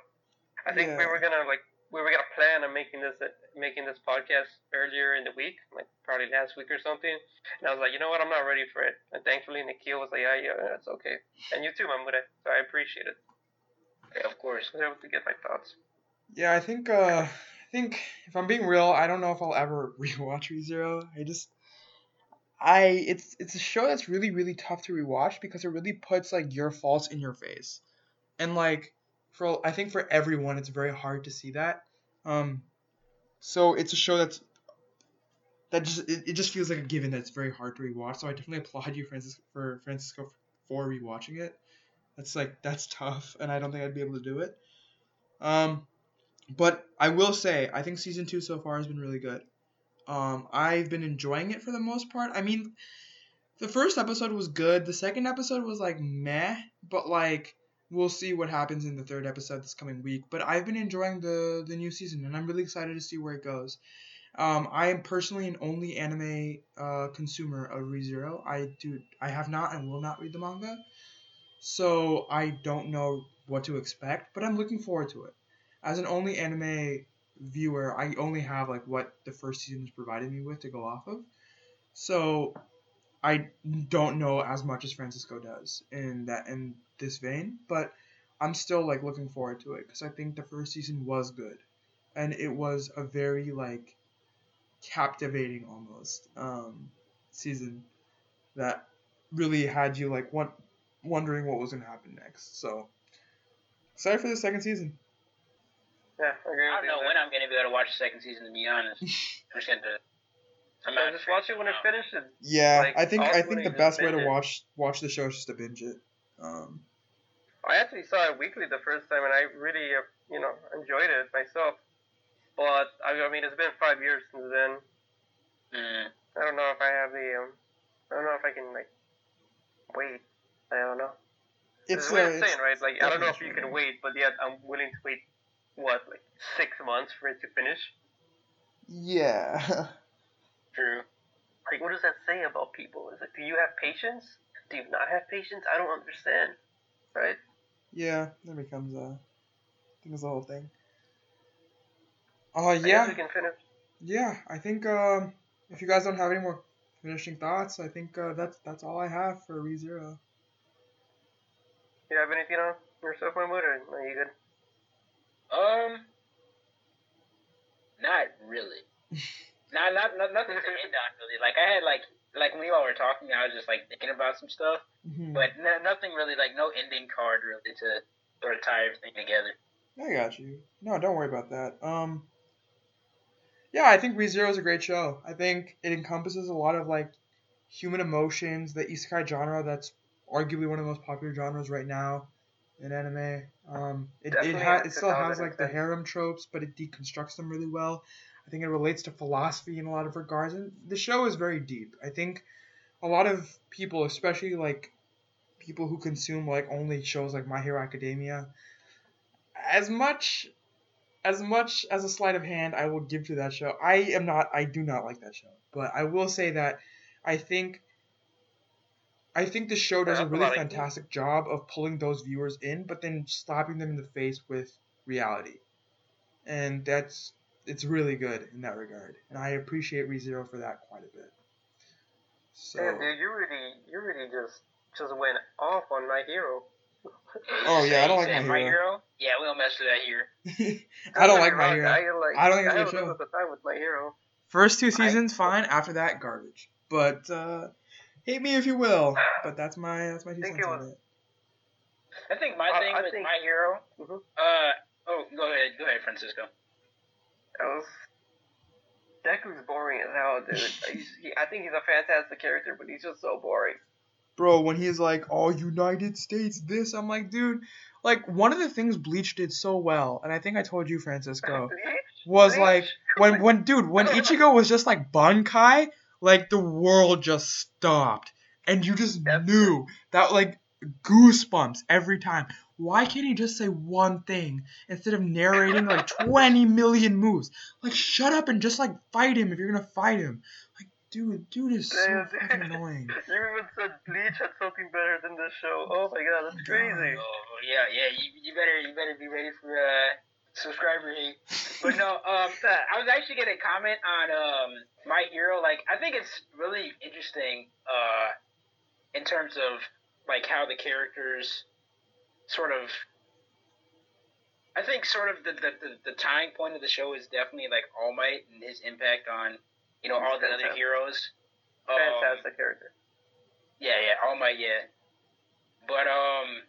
I think we were gonna like we were gonna plan on making this making this podcast earlier in the week, like probably last week or something. And I was like, you know what, I'm not ready for it. And thankfully Nikhil was like, yeah, yeah, that's okay. And you too, Mahmoud. So I appreciate it. Yeah, of course. I was able to get my thoughts. Yeah, I think uh I think if I'm being real, I don't know if I'll ever rewatch ReZero. I just I it's it's a show that's really really tough to rewatch because it really puts like your faults in your face. And like for I think for everyone it's very hard to see that. Um so it's a show that's that just it, it just feels like a given that's very hard to rewatch. So I definitely applaud you Francis for Francisco for rewatching it. That's like that's tough and I don't think I'd be able to do it. Um but I will say, I think season two so far has been really good. Um, I've been enjoying it for the most part. I mean, the first episode was good. The second episode was like meh, but like we'll see what happens in the third episode this coming week. But I've been enjoying the the new season, and I'm really excited to see where it goes. Um, I am personally an only anime uh, consumer of ReZero. I do I have not and will not read the manga, so I don't know what to expect. But I'm looking forward to it as an only anime viewer, I only have like what the first season has provided me with to go off of. So I don't know as much as Francisco does in that in this vein, but I'm still like looking forward to it because I think the first season was good, and it was a very like captivating almost um, season that really had you like want, wondering what was gonna happen next. So excited for the second season. Yeah, I agree I don't know there. when I'm gonna be able to watch the second season. To be honest, I'm just gonna. I'm So not just watch it when it's finished. and- Yeah, Like, I think I think the best way to it. watch watch the show is just to binge it. Um, I actually saw it weekly the first time, and I really, uh, you know, enjoyed it myself. But I, I mean, it's been five years since then. Mm, I don't know if I have the, um, I don't know if I can like wait. I don't know. it's It's uh, weird it's- saying, right? Like I don't know if you can wait, but yet I'm willing to wait. What, like six months for it to finish? yeah. true. Like, what does that say about people? Is it do you have patience? Do you not have patience? I don't understand. Right? Yeah, that becomes uh, becomes the whole thing. Uh, I guess yeah, we can finish. yeah. I think um, if you guys don't have any more finishing thoughts, I think uh, that's that's all I have for ReZero. You have anything on yourself, Mahmoud, or are you good? Um, not really. not, not, not nothing to end on really. Like I had like like when you all were talking, I was just like thinking about some stuff, Mhm. but no, nothing really like no ending card really to sort of tie everything together. I got you. No, don't worry about that. Um, yeah, I think ReZero is a great show. I think it encompasses a lot of like human emotions, the isekai genre that's arguably one of the most popular genres right now in anime. Um, it it, ha- it still has like the harem tropes, but it deconstructs them really well. I think it relates to philosophy in a lot of regards, and the show is very deep. I think a lot of people, especially like people who consume like only shows like My Hero Academia, as much as much as a sleight of hand I will give to that show. I am not I do not like that show. But I will say that I think I think the show does a really fantastic job of pulling those viewers in, but then slapping them in the face with reality. And that's it's really good in that regard. And I appreciate ReZero for that quite a bit. So Damn, dude, you really, you really just, just went off on my hero. Oh, yeah, I don't like Say My Hero. Yeah, we don't mess with that here. I don't like My Hero. I, like, I don't think it's a I good have show. a time with My Hero. First two seasons, fine. After that, garbage. But uh, hate me if you will. But that's my that's my two cents on it. I think my I- thing I with think- My Hero. Mhm. Uh oh, go ahead, go ahead, Francisco. I was. Deku's boring as hell, dude. He, I think he's a fantastic character, but he's just so boring. Bro, when he's like, "Oh, United States, this," I'm like, dude. Like one of the things Bleach did so well, and I think I told you, Francisco, was Bleach? like when when dude when Ichigo was just like Bankai, like the world just stopped, and you just That's knew that like goosebumps every time. Why can't he just say one thing instead of narrating like 20 million moves? Like shut up and just like fight him if you're gonna fight him. Like dude, dude is so fucking annoying. You even said Bleach had something better than this show. Oh my god, that's crazy. Oh yeah, yeah. You, you better you better be ready for uh subscriber hate. But no, um, I was actually gonna comment on um My Hero. Like, I think it's really interesting uh in terms of like how the characters sort of. I think sort of the, the, the, tying point of the show is definitely like All Might and his impact on you know all the other Fantastic. heroes. Um, Fantastic character. yeah, yeah, All Might, yeah. But um,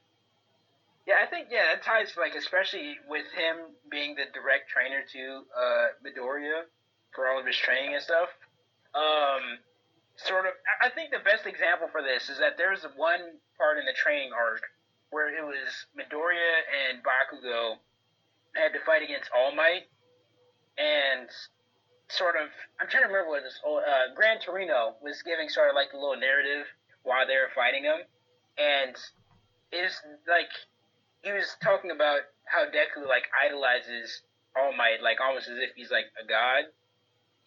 yeah, I think yeah, that ties like especially with him being the direct trainer to uh Midoriya for all of his training and stuff. Um, sort of, I think the best example for this is that there's one part in the training arc where it was Midoriya and Bakugo had to fight against All Might, and sort of, I'm trying to remember what this. Uh, Gran Torino was giving sort of like a little narrative while they were fighting him, and it's like he was talking about how Deku like idolizes All Might, like almost as if he's like a god,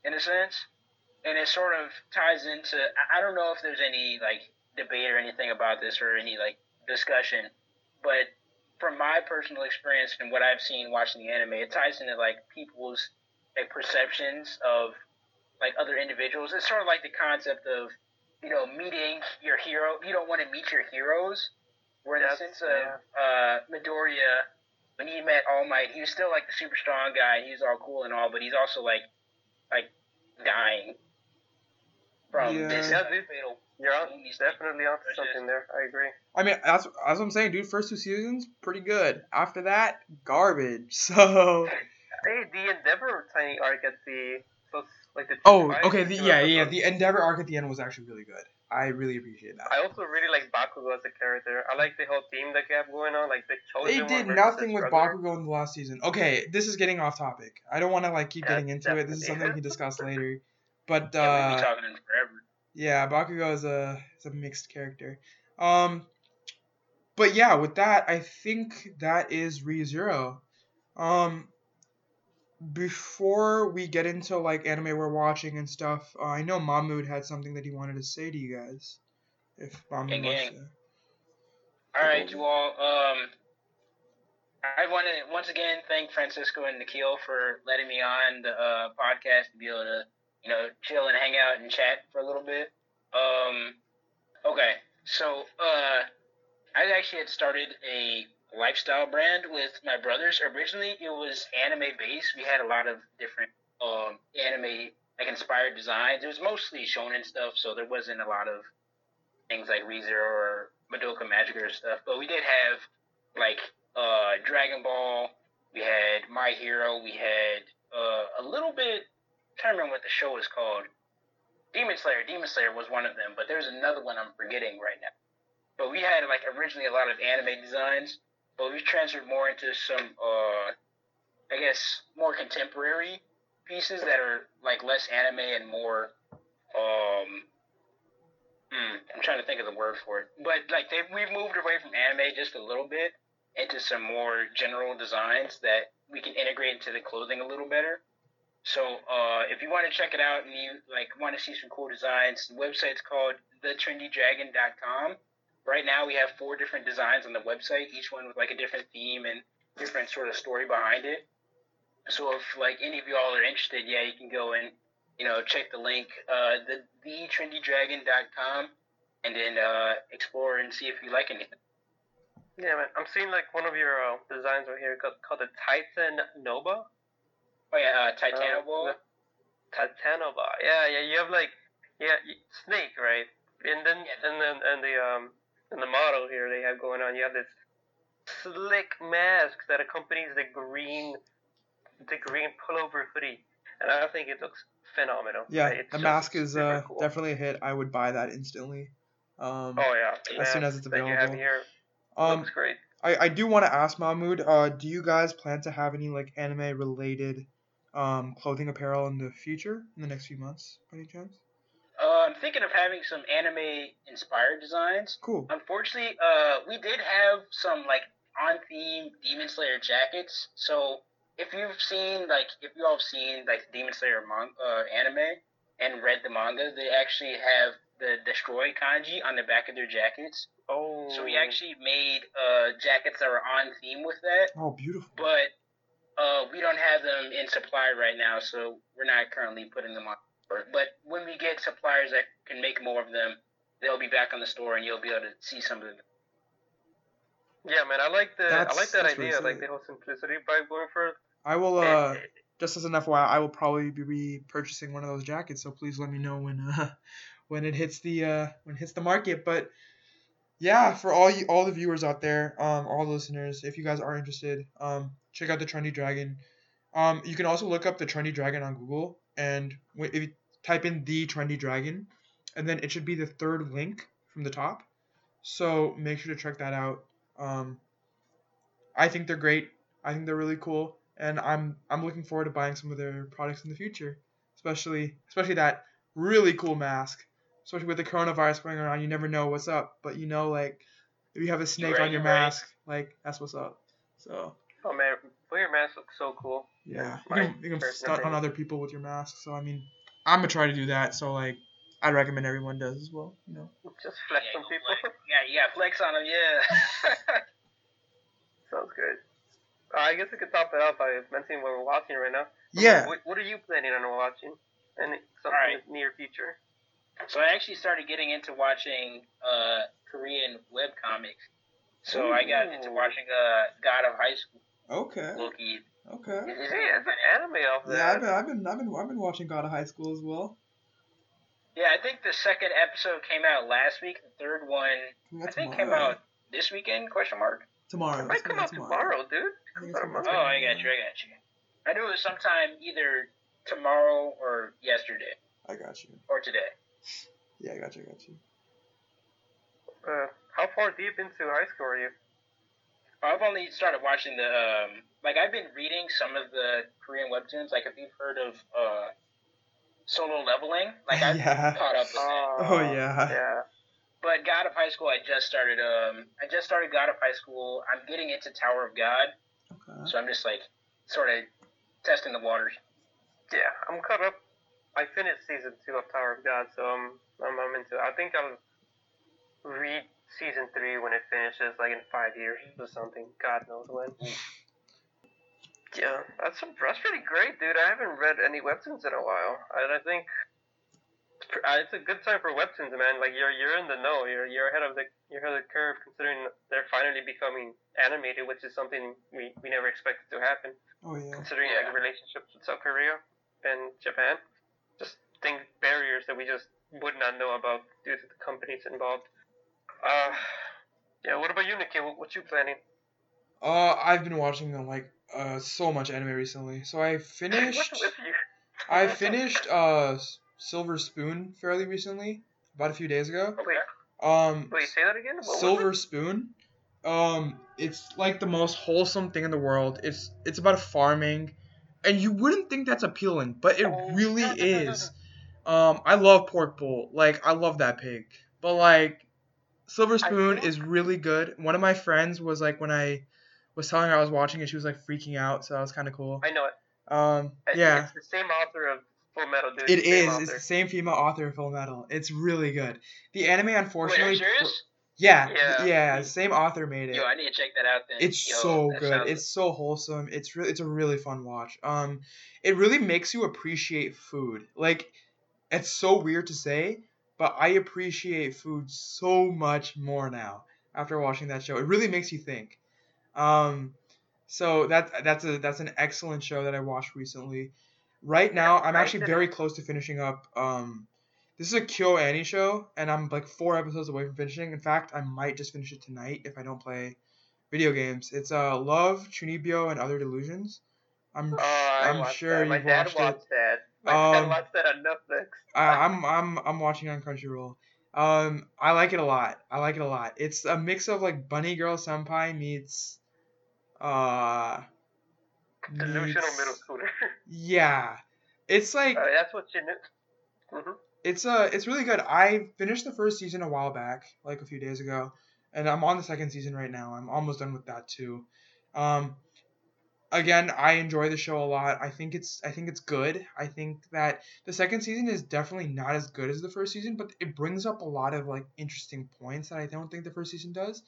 in a sense, and it sort of ties into. I don't know if there's any like debate or anything about this or any like discussion, but from my personal experience and what I've seen watching the anime, it ties into like people's like perceptions of like other individuals. It's sort of like the concept of you know meeting your hero. You don't want to meet your heroes. Where in the sense of uh, Midoriya, when he met All Might, he was still like the super strong guy. He was all cool and all, but he's also like like dying from Yeah. this Yeah, dude. fatal. You're on, He's definitely onto That's something there. I agree. I mean, that's that's what I'm saying, dude. First two seasons, pretty good. After that, garbage. So, Hey, the Endeavor tiny arc at the so like the oh, five okay, the, yeah, yeah, the Endeavor arc at the end was actually really good. I really appreciate that. I also really like Bakugo as a character. I like the whole theme that they have going on, like the chosen They did versus nothing with brother. Bakugo in the last season. Okay, this is getting off topic. I don't want to like keep Yeah, getting into it. This is something we can discuss later. But Yeah, we've uh, been talking in forever. Yeah, Bakugo is a is a mixed character. Um, but yeah, with that, I think that is ReZero. Um, before we get into like anime we're watching and stuff, uh, I know Mahmoud had something that he wanted to say to you guys. If Mahmoud wants to. All right, you all. Um, I want to once again thank Francisco and Nikhil for letting me on the uh, podcast to be able to, you know, chill and hang out and chat for a little bit. Um, okay, so uh, I actually had started a lifestyle brand with my brothers. Originally, it was anime based. We had a lot of different um, anime like inspired designs. It was mostly shonen stuff, so there wasn't a lot of things like ReZero or Madoka Magica or stuff. But we did have like uh, Dragon Ball. We had My Hero. We had uh, a little bit. Trying to remember what the show was called. Demon Slayer. Demon Slayer was one of them, but there's another one I'm forgetting right now. But we had like originally a lot of anime designs, but we transferred more into some, uh, I guess, more contemporary pieces that are like less anime and more, um, hmm, I'm trying to think of the word for it. But like they we've moved away from anime just a little bit into some more general designs that we can integrate into the clothing a little better. So uh, if you want to check it out and you like want to see some cool designs, the website's called thetrendydragon.com. Right now we have four different designs on the website, each one with like a different theme and different sort of story behind it. So if like any of y'all are interested, yeah, you can go and you know check the link, uh, the thetrendydragon.com, and then uh, explore and see if you like anything. Yeah, man. I'm seeing like one of your uh, designs right here called, called the Titan Nova. Oh yeah, uh, Titanoball. Uh, Titanova. Yeah, yeah. You have like yeah Snake, right? And then Yeah. and then and the um and the model here they have going on. You have this slick mask that accompanies the green the green pullover hoodie, and I think it looks phenomenal. Yeah, It's the mask is uh, cool. definitely a hit. I would buy that instantly. Um, Oh yeah, as soon as it's available. that you have available. here um, looks great. I, I do want to ask Mahmoud, uh, do you guys plan to have any like anime related um, clothing apparel in the future in the next few months, by any chance? Uh, I'm thinking of having some anime inspired designs. Cool. Unfortunately, uh, we did have some like on theme Demon Slayer jackets. So if you've seen like if you all have seen like Demon Slayer mon- uh, anime and read the manga, they actually have the destroy kanji on the back of their jackets. Oh, So we actually made uh, jackets that were on theme with that, Oh, beautiful. but uh, we don't have them in supply right now, so we're not currently putting them on. But when we get suppliers that can make more of them, they'll be back on the store, and you'll be able to see some of them. Yeah, man, I like the I like that that's really idea, like the whole simplicity by going for. I will uh, just as an FYI, I will probably be purchasing one of those jackets. So please let me know when uh, when it hits the uh, when it hits the market. But yeah, for all you all the viewers out there, um, all the listeners, if you guys are interested, um, check out the Trendy Dragon. Um, you can also look up the Trendy Dragon on Google, and if you type in the Trendy Dragon, and then it should be the third link from the top. So make sure to check that out. Um, I think they're great. I think they're really cool, and I'm I'm looking forward to buying some of their products in the future, especially especially that really cool mask. Especially with the coronavirus going around, you never know what's up, but you know like if you have a snake right, on your right. mask, like that's what's up. So well, your mask looks so cool. yeah, you can, you can stunt on other people with your mask. So I mean, I'm gonna try to do that. So like, I'd recommend everyone does as well. You know. Just flex Yeah, on people. flex. Yeah, you got flex on them, yeah. Sounds good. Uh, I guess we could top it off by mentioning what we're watching right now. Yeah. What, what are you planning on watching? And something Alright. in the near future. so I actually started getting into watching uh, Korean web comics. So I got into watching uh, God of High School, Okay. Loki. Okay. Is- is it- it's an anime off Yeah. I've been, I've been, I've been, I've been watching God of High School as well. Yeah, I think the second episode came out last week. The third one, I That's think, came out this weekend? Question mark. tomorrow. It might It's come coming out tomorrow, dude. I think Comes tomorrow. tomorrow. Oh, I got you. I got you. I knew it was sometime either tomorrow or yesterday I got you. or today. Yeah, I got you. I got you. Uh, how far deep into high school are you? I've only started watching the um, like I've been reading some of the Korean webtoons. Like if you've heard of uh, Solo Leveling, like I've Yeah. caught up with it. Oh, yeah. Yeah. But God of High School, I just started. Um, I just started God of High School. I'm getting into Tower of God, Okay. so I'm just like sort of testing the waters. Yeah, I'm caught up. I finished season two of Tower of God, so I'm I'm, I'm into. I think I'll read season three when it finishes, like in five years or something. God knows when. Yeah, that's that's pretty great, dude. I haven't read any webtoons in a while, and I think it's pr- uh, it's a good time for webtoons, man. Like you're you're in the know. You're you're ahead of the you're ahead of the curve, considering they're finally becoming animated, which is something we, we never expected to happen Oh yeah. considering Yeah. like relationships with South Korea and Japan. Just think barriers that we just would not know about due to the companies involved. Uh, yeah. What about you, Nikki? What, what you planning? Uh, I've been watching uh, like uh so much anime recently. So I finished. What's with you? I finished uh Silver Spoon fairly recently, about a few days ago. Wait, Um, wait. Say that again. What Silver? Spoon. Um, it's like the most wholesome thing in the world. It's it's about farming, and you wouldn't think that's appealing, but it Oh, really no, no, no, is. Um, I love Pork Bowl. Like I love that pig. But like, Silver Spoon is really good. One of my friends was like when I was telling her I was watching it, she was like freaking out. So that was kind of cool. I know it. Um, It- yeah. It's the same author of Full Metal, dude. It is. Author. It's the same female author of Full Metal. It's really good. The anime, Wait, are unfortunately, you serious? yeah, Yeah. yeah, same author made it. Yo, I need to check that out then. It's Yo, so good. sounds- It's so wholesome. It's really it's a really fun watch. Um, it really makes you appreciate food. Like, it's so weird to say, but I appreciate food so much more now. after watching that show. It really makes you think. Um, so that that's a that's an excellent show that I watched recently. Right now, I'm actually very close to finishing up. Um, this is a KyoAni show, and I'm like four episodes away from finishing. In fact, I might just finish it tonight if I don't play video games. It's uh Love, Chunibyo, and Other Delusions. I'm Oh, I'm sure that. Dad watched watched it. that. Dad Um, watched that on Netflix. I, I'm I'm I'm watching on Crunchyroll. Um, I like it a lot. I like it a lot. It's a mix of like Bunny Girl Senpai meets, uh, Delusional meets- middle schooler. Yeah, it's like uh, that's what you knew. hmm it's uh it's really good. I finished the first season a while back, like a few days ago, and I'm on the second season right now. I'm almost done with that too. Um, again, I enjoy the show a lot. I think it's I think it's good. I think that the second season is definitely not as good as the first season, but it brings up a lot of like interesting points that I don't think the first season does.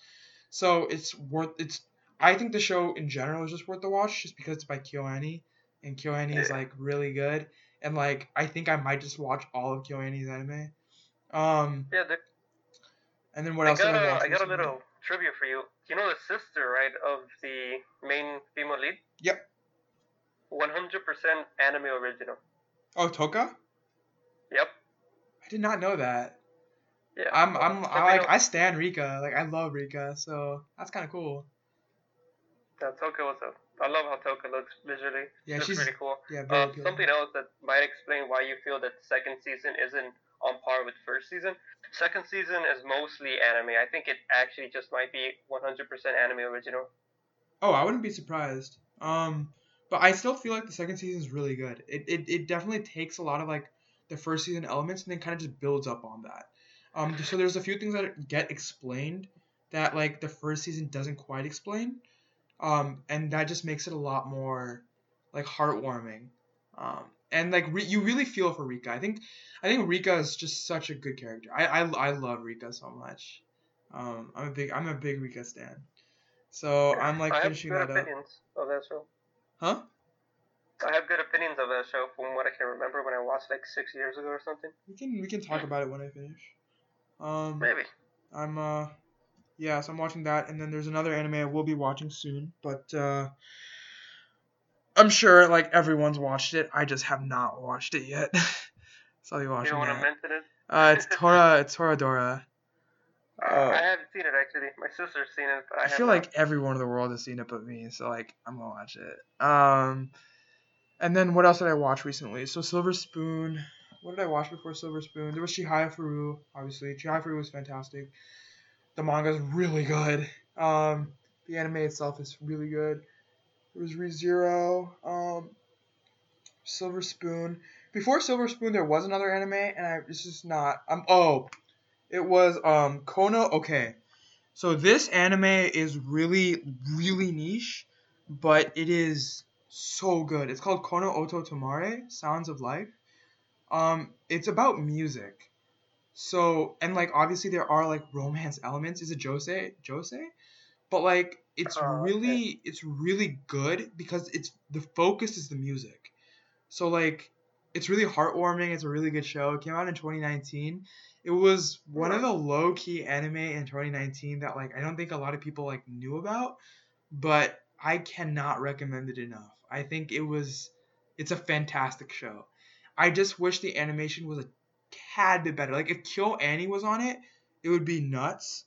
So it's worth it's. I think the show in general is just worth the watch, just because it's by KyoAni, and KyoAni is like really good, and like I think I might just watch all of KyoAni's anime. Um, Yeah, the, and then what I else got a? I got a little trivia for you. You know the sister, right, of the main female lead? Yep. 100% anime original. Oh, Toka. Yep. I did not know that. Yeah. I'm I'm I like I stand Rika. Like I love Rika, so that's kind of cool. Yeah, Toka was a. I love how Toka looks visually. Yeah, Looks she's pretty cool. yeah very Um, appealing. something else that might explain why you feel that second season isn't on par with first season. Second season is mostly anime. I think it actually just might be 100% anime original. Oh, I wouldn't be surprised. Um, but I still feel like the second season is really good. It, it it definitely takes a lot of like the first season elements and then kind of just builds up on that. Um, so there's a few things that get explained that like the first season doesn't quite explain. Um, and that just makes it a lot more like heartwarming. Um, and like re- you really feel for Rika. I think I think Rika is just such a good character. I I, I love Rika so much. Um, I'm a big I'm a big Rika stan. So I'm like I have finishing good that up. opinions of that show. Huh? I have good opinions of that show from what I can remember when I watched like six years ago or something. We can we can talk about it when I finish. Um, Maybe. I'm uh, yeah, so I'm watching that, and then there's another anime I will be watching soon, but uh, I'm sure like everyone's watched it. I just have not watched it yet. so I'll be You watching don't want to mention it? Uh, it's Tora, it's Toradora. Uh, Oh. I haven't seen it actually. My sister's seen it, but I, I feel not. like everyone in the world has seen it but me, so like I'm gonna watch it. Um, and then what else did I watch recently? So Silver Spoon. What did I watch before Silver Spoon? There was Chihaya Furu, obviously. Chihaya Furu was fantastic. The manga is really good. Um, the anime itself is really good. There was ReZero. Um, Silver Spoon. Before Silver Spoon, there was another anime, and I this is not. Um, oh, it was um Kono. Okay, so this anime is really really niche, but it is so good. It's called Kono Oto Tomare, Sounds of Life. Um, it's about music. So and like obviously there are like romance elements. Is it Josei? Josei? But like it's Oh, okay. really it's really good because it's the focus is the music. So like it's really heartwarming. It's a really good show. It came out in 2019. It was one of the low key anime in 2019 that like I don't think a lot of people like knew about, but I cannot recommend it enough. I think it was it's a fantastic show. I just wish the animation was a tad bit better. Like if KyoAni was on it, it would be nuts.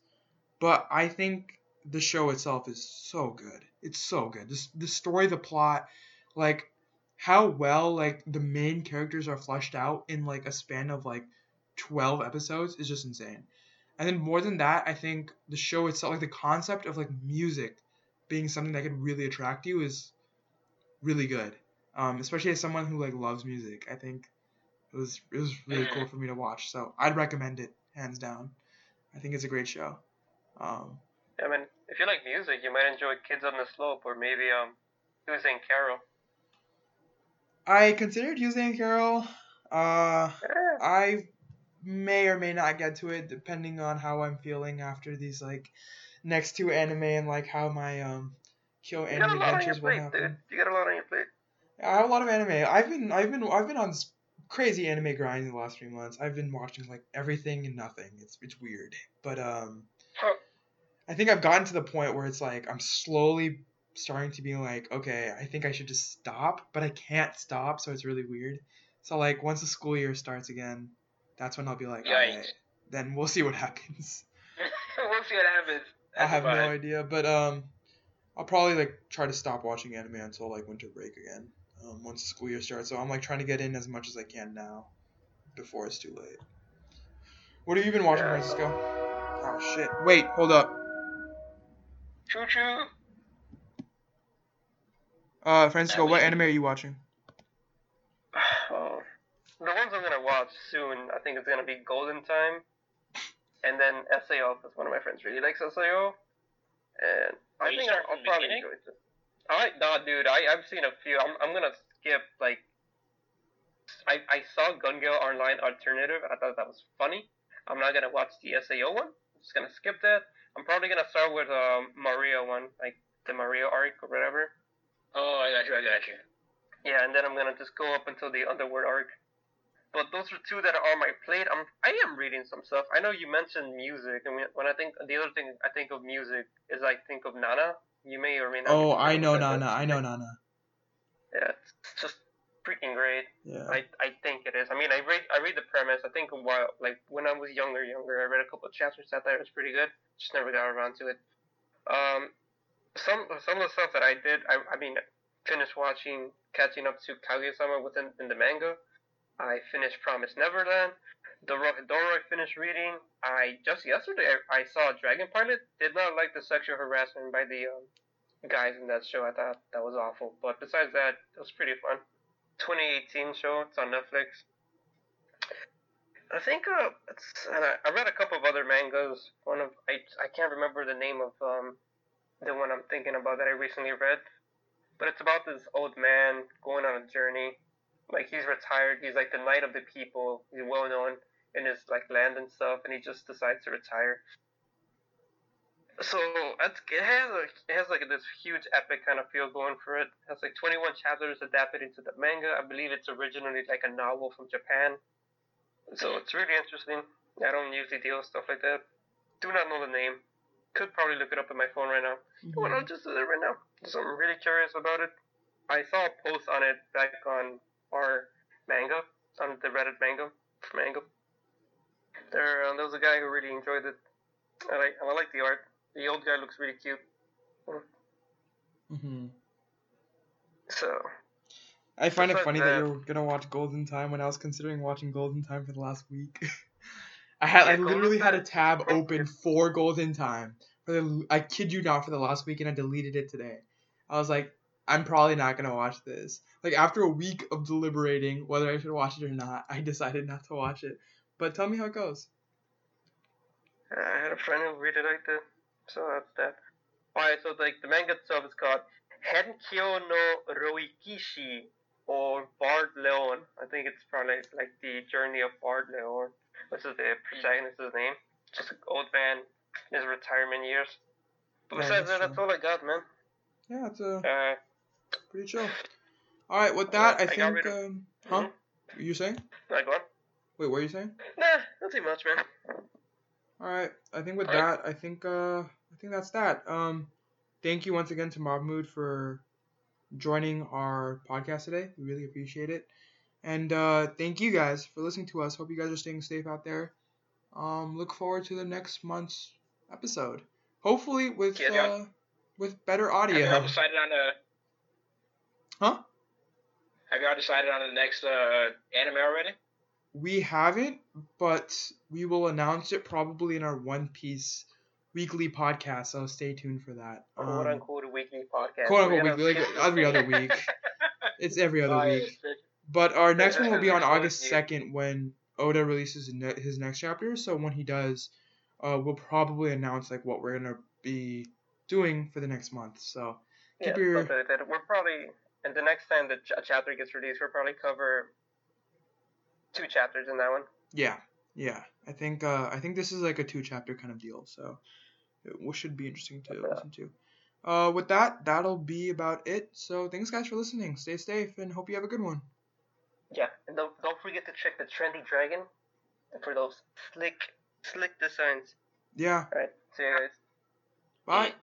But I think the show itself is so good. It's so good. This the story, the plot, like how well like the main characters are fleshed out in like a span of like 12 episodes is just insane. And then more than that, I think the show itself, like the concept of like music being something that could really attract you is really good. Um, especially as someone who like loves music, I think it was it was really cool for me to watch. So I'd recommend it hands down. I think it's a great show. Um, I mean, if you like music, you might enjoy Kids on the Slope or maybe um, Susan Carol. I considered using Carol. Uh, Eh, I may or may not get to it depending on how I'm feeling after these like next two anime and like how my um Kyo you got a anime lot on your adventures will plate, happen. dude. You got a lot on your plate. I have a lot of anime. I've been I've been I've been on this crazy anime grind in the last three months. I've been watching like everything and nothing. It's it's weird, but um, Oh. I think I've gotten to the point where it's like I'm slowly starting to be like, okay, I think I should just stop, but I can't stop, so it's really weird. So like once the school year starts again, that's when I'll be like, alright, then we'll see what happens. we'll see what happens. I have no idea, but um, I'll probably like try to stop watching anime until like winter break again. Um, once the school year starts, so I'm like trying to get in as much as I can now, before it's too late. What have you been watching, Francisco? Oh shit! Wait, hold up. Choo choo. Uh, Francisco, what anime are you watching? Oh, the ones I'm gonna watch soon, I think it's gonna be Golden Time, and then SAO, because one of my friends really likes SAO, and I think I'll, I'll probably beginning? enjoy it. I nah, dude, I I've seen a few. I'm I'm gonna skip like. I, I saw Gun Gale Online Alternative. I thought that was funny. I'm not gonna watch the SAO one. I'm just gonna skip that. I'm probably gonna start with um Maria one, like the Maria arc or whatever. Oh, I got you. I got you. Yeah, and then I'm gonna just go up until the Underworld arc. But those are two that are on my plate. I'm I am reading some stuff. I know you mentioned music, and when- when I think the other thing I think of music is I think of Nana. You may or may not. Oh, I know Nana. I know Nana. Yeah, it's just freaking great. Yeah. I, I think it is. I mean, I read I read the premise. I think a while like when I was younger, younger, I read a couple of chapters. Thought that it was pretty good. Just never got around to it. Um, some some of the stuff that I did, I I mean, finished watching, catching up to Kaguya-sama within in the manga. I finished Promise Neverland. Dorohedoro I finished reading. I just yesterday I, I saw Dragon Pilot. Did not like the sexual harassment by the um, guys in that show. I thought that was awful. But besides that, it was pretty fun. 2018 show. It's on Netflix. I think uh, it's, and I, I read a couple of other mangas. One of I I can't remember the name of um the one I'm thinking about that I recently read, but it's about this old man going on a journey. Like he's retired. He's like the knight of the people. He's well known in his like land and stuff, and he just decides to retire. So it has a, it has like this huge epic kind of feel going for it. It has like 21 chapters adapted into the manga. I believe it's originally like a novel from Japan. So it's really interesting. I don't usually deal with stuff like that. Do not know the name. Could probably look it up on my phone right now. Well, I'll just do it right now. So I'm really curious about it. I saw a post on it back on our manga, on the Reddit manga, manga. There, um, there was a guy who really enjoyed it. I like, I like the art. The old guy looks really cute. hmm So I find it funny that that- you're gonna watch Golden Time when I was considering watching Golden Time for the last week. I had I Yeah, Golden literally had a tab open for Golden Time for the I kid you not for the last week and I deleted it today. I was like, I'm probably not gonna watch this. Like after a week of deliberating whether I should watch it or not, I decided not to watch it. But tell me how it goes. uh, I had a friend who really liked it. So that's that. Alright, so like the manga itself is called Henkyo no Roukishi or Bard Loen. I think it's probably like the journey of Bard Loen, which is the protagonist's name. Just an old man in his retirement years. But Yeah, besides that's that, that's all I got, man. Yeah, it's a Uh, pretty chill. All right, with that, I I think. of- Um, huh? You saying? like what? Wait, what are you saying? Nah, not too much, man. All right. I think with that, I think uh, I think that's that. Um, thank you once again to Mahmoud for joining our podcast today. We really appreciate it, and uh, thank you guys for listening to us. Hope you guys are staying safe out there. Um, look forward to the next month's episode. Hopefully with Yeah, uh, with better audio. Have you all decided on a? Huh? Have you all decided on the next uh, anime already? We haven't, but we will announce it probably in our One Piece weekly podcast. So stay tuned for that. Quote Um, unquote weekly podcast. quote unquote weekly, like every other week. It's every other Oh, week. But our next one will be on August second when Oda releases his next chapter. So when he does, uh, we'll probably announce like what we're gonna be doing for the next month. So Yeah, keep your something like that. We're probably, and the next time the ch- chapter gets released, we'll probably cover two chapters in that one. yeah, yeah. I think uh, I think this is like a two chapter kind of deal. So it w- should be interesting to Yeah. listen to. Uh, with that, that'll be about it. So thanks guys for listening. Stay safe and hope you have a good one. Yeah, and don't don't forget to check the trendy dragon for those slick slick designs. Yeah. All right, see you guys. Bye.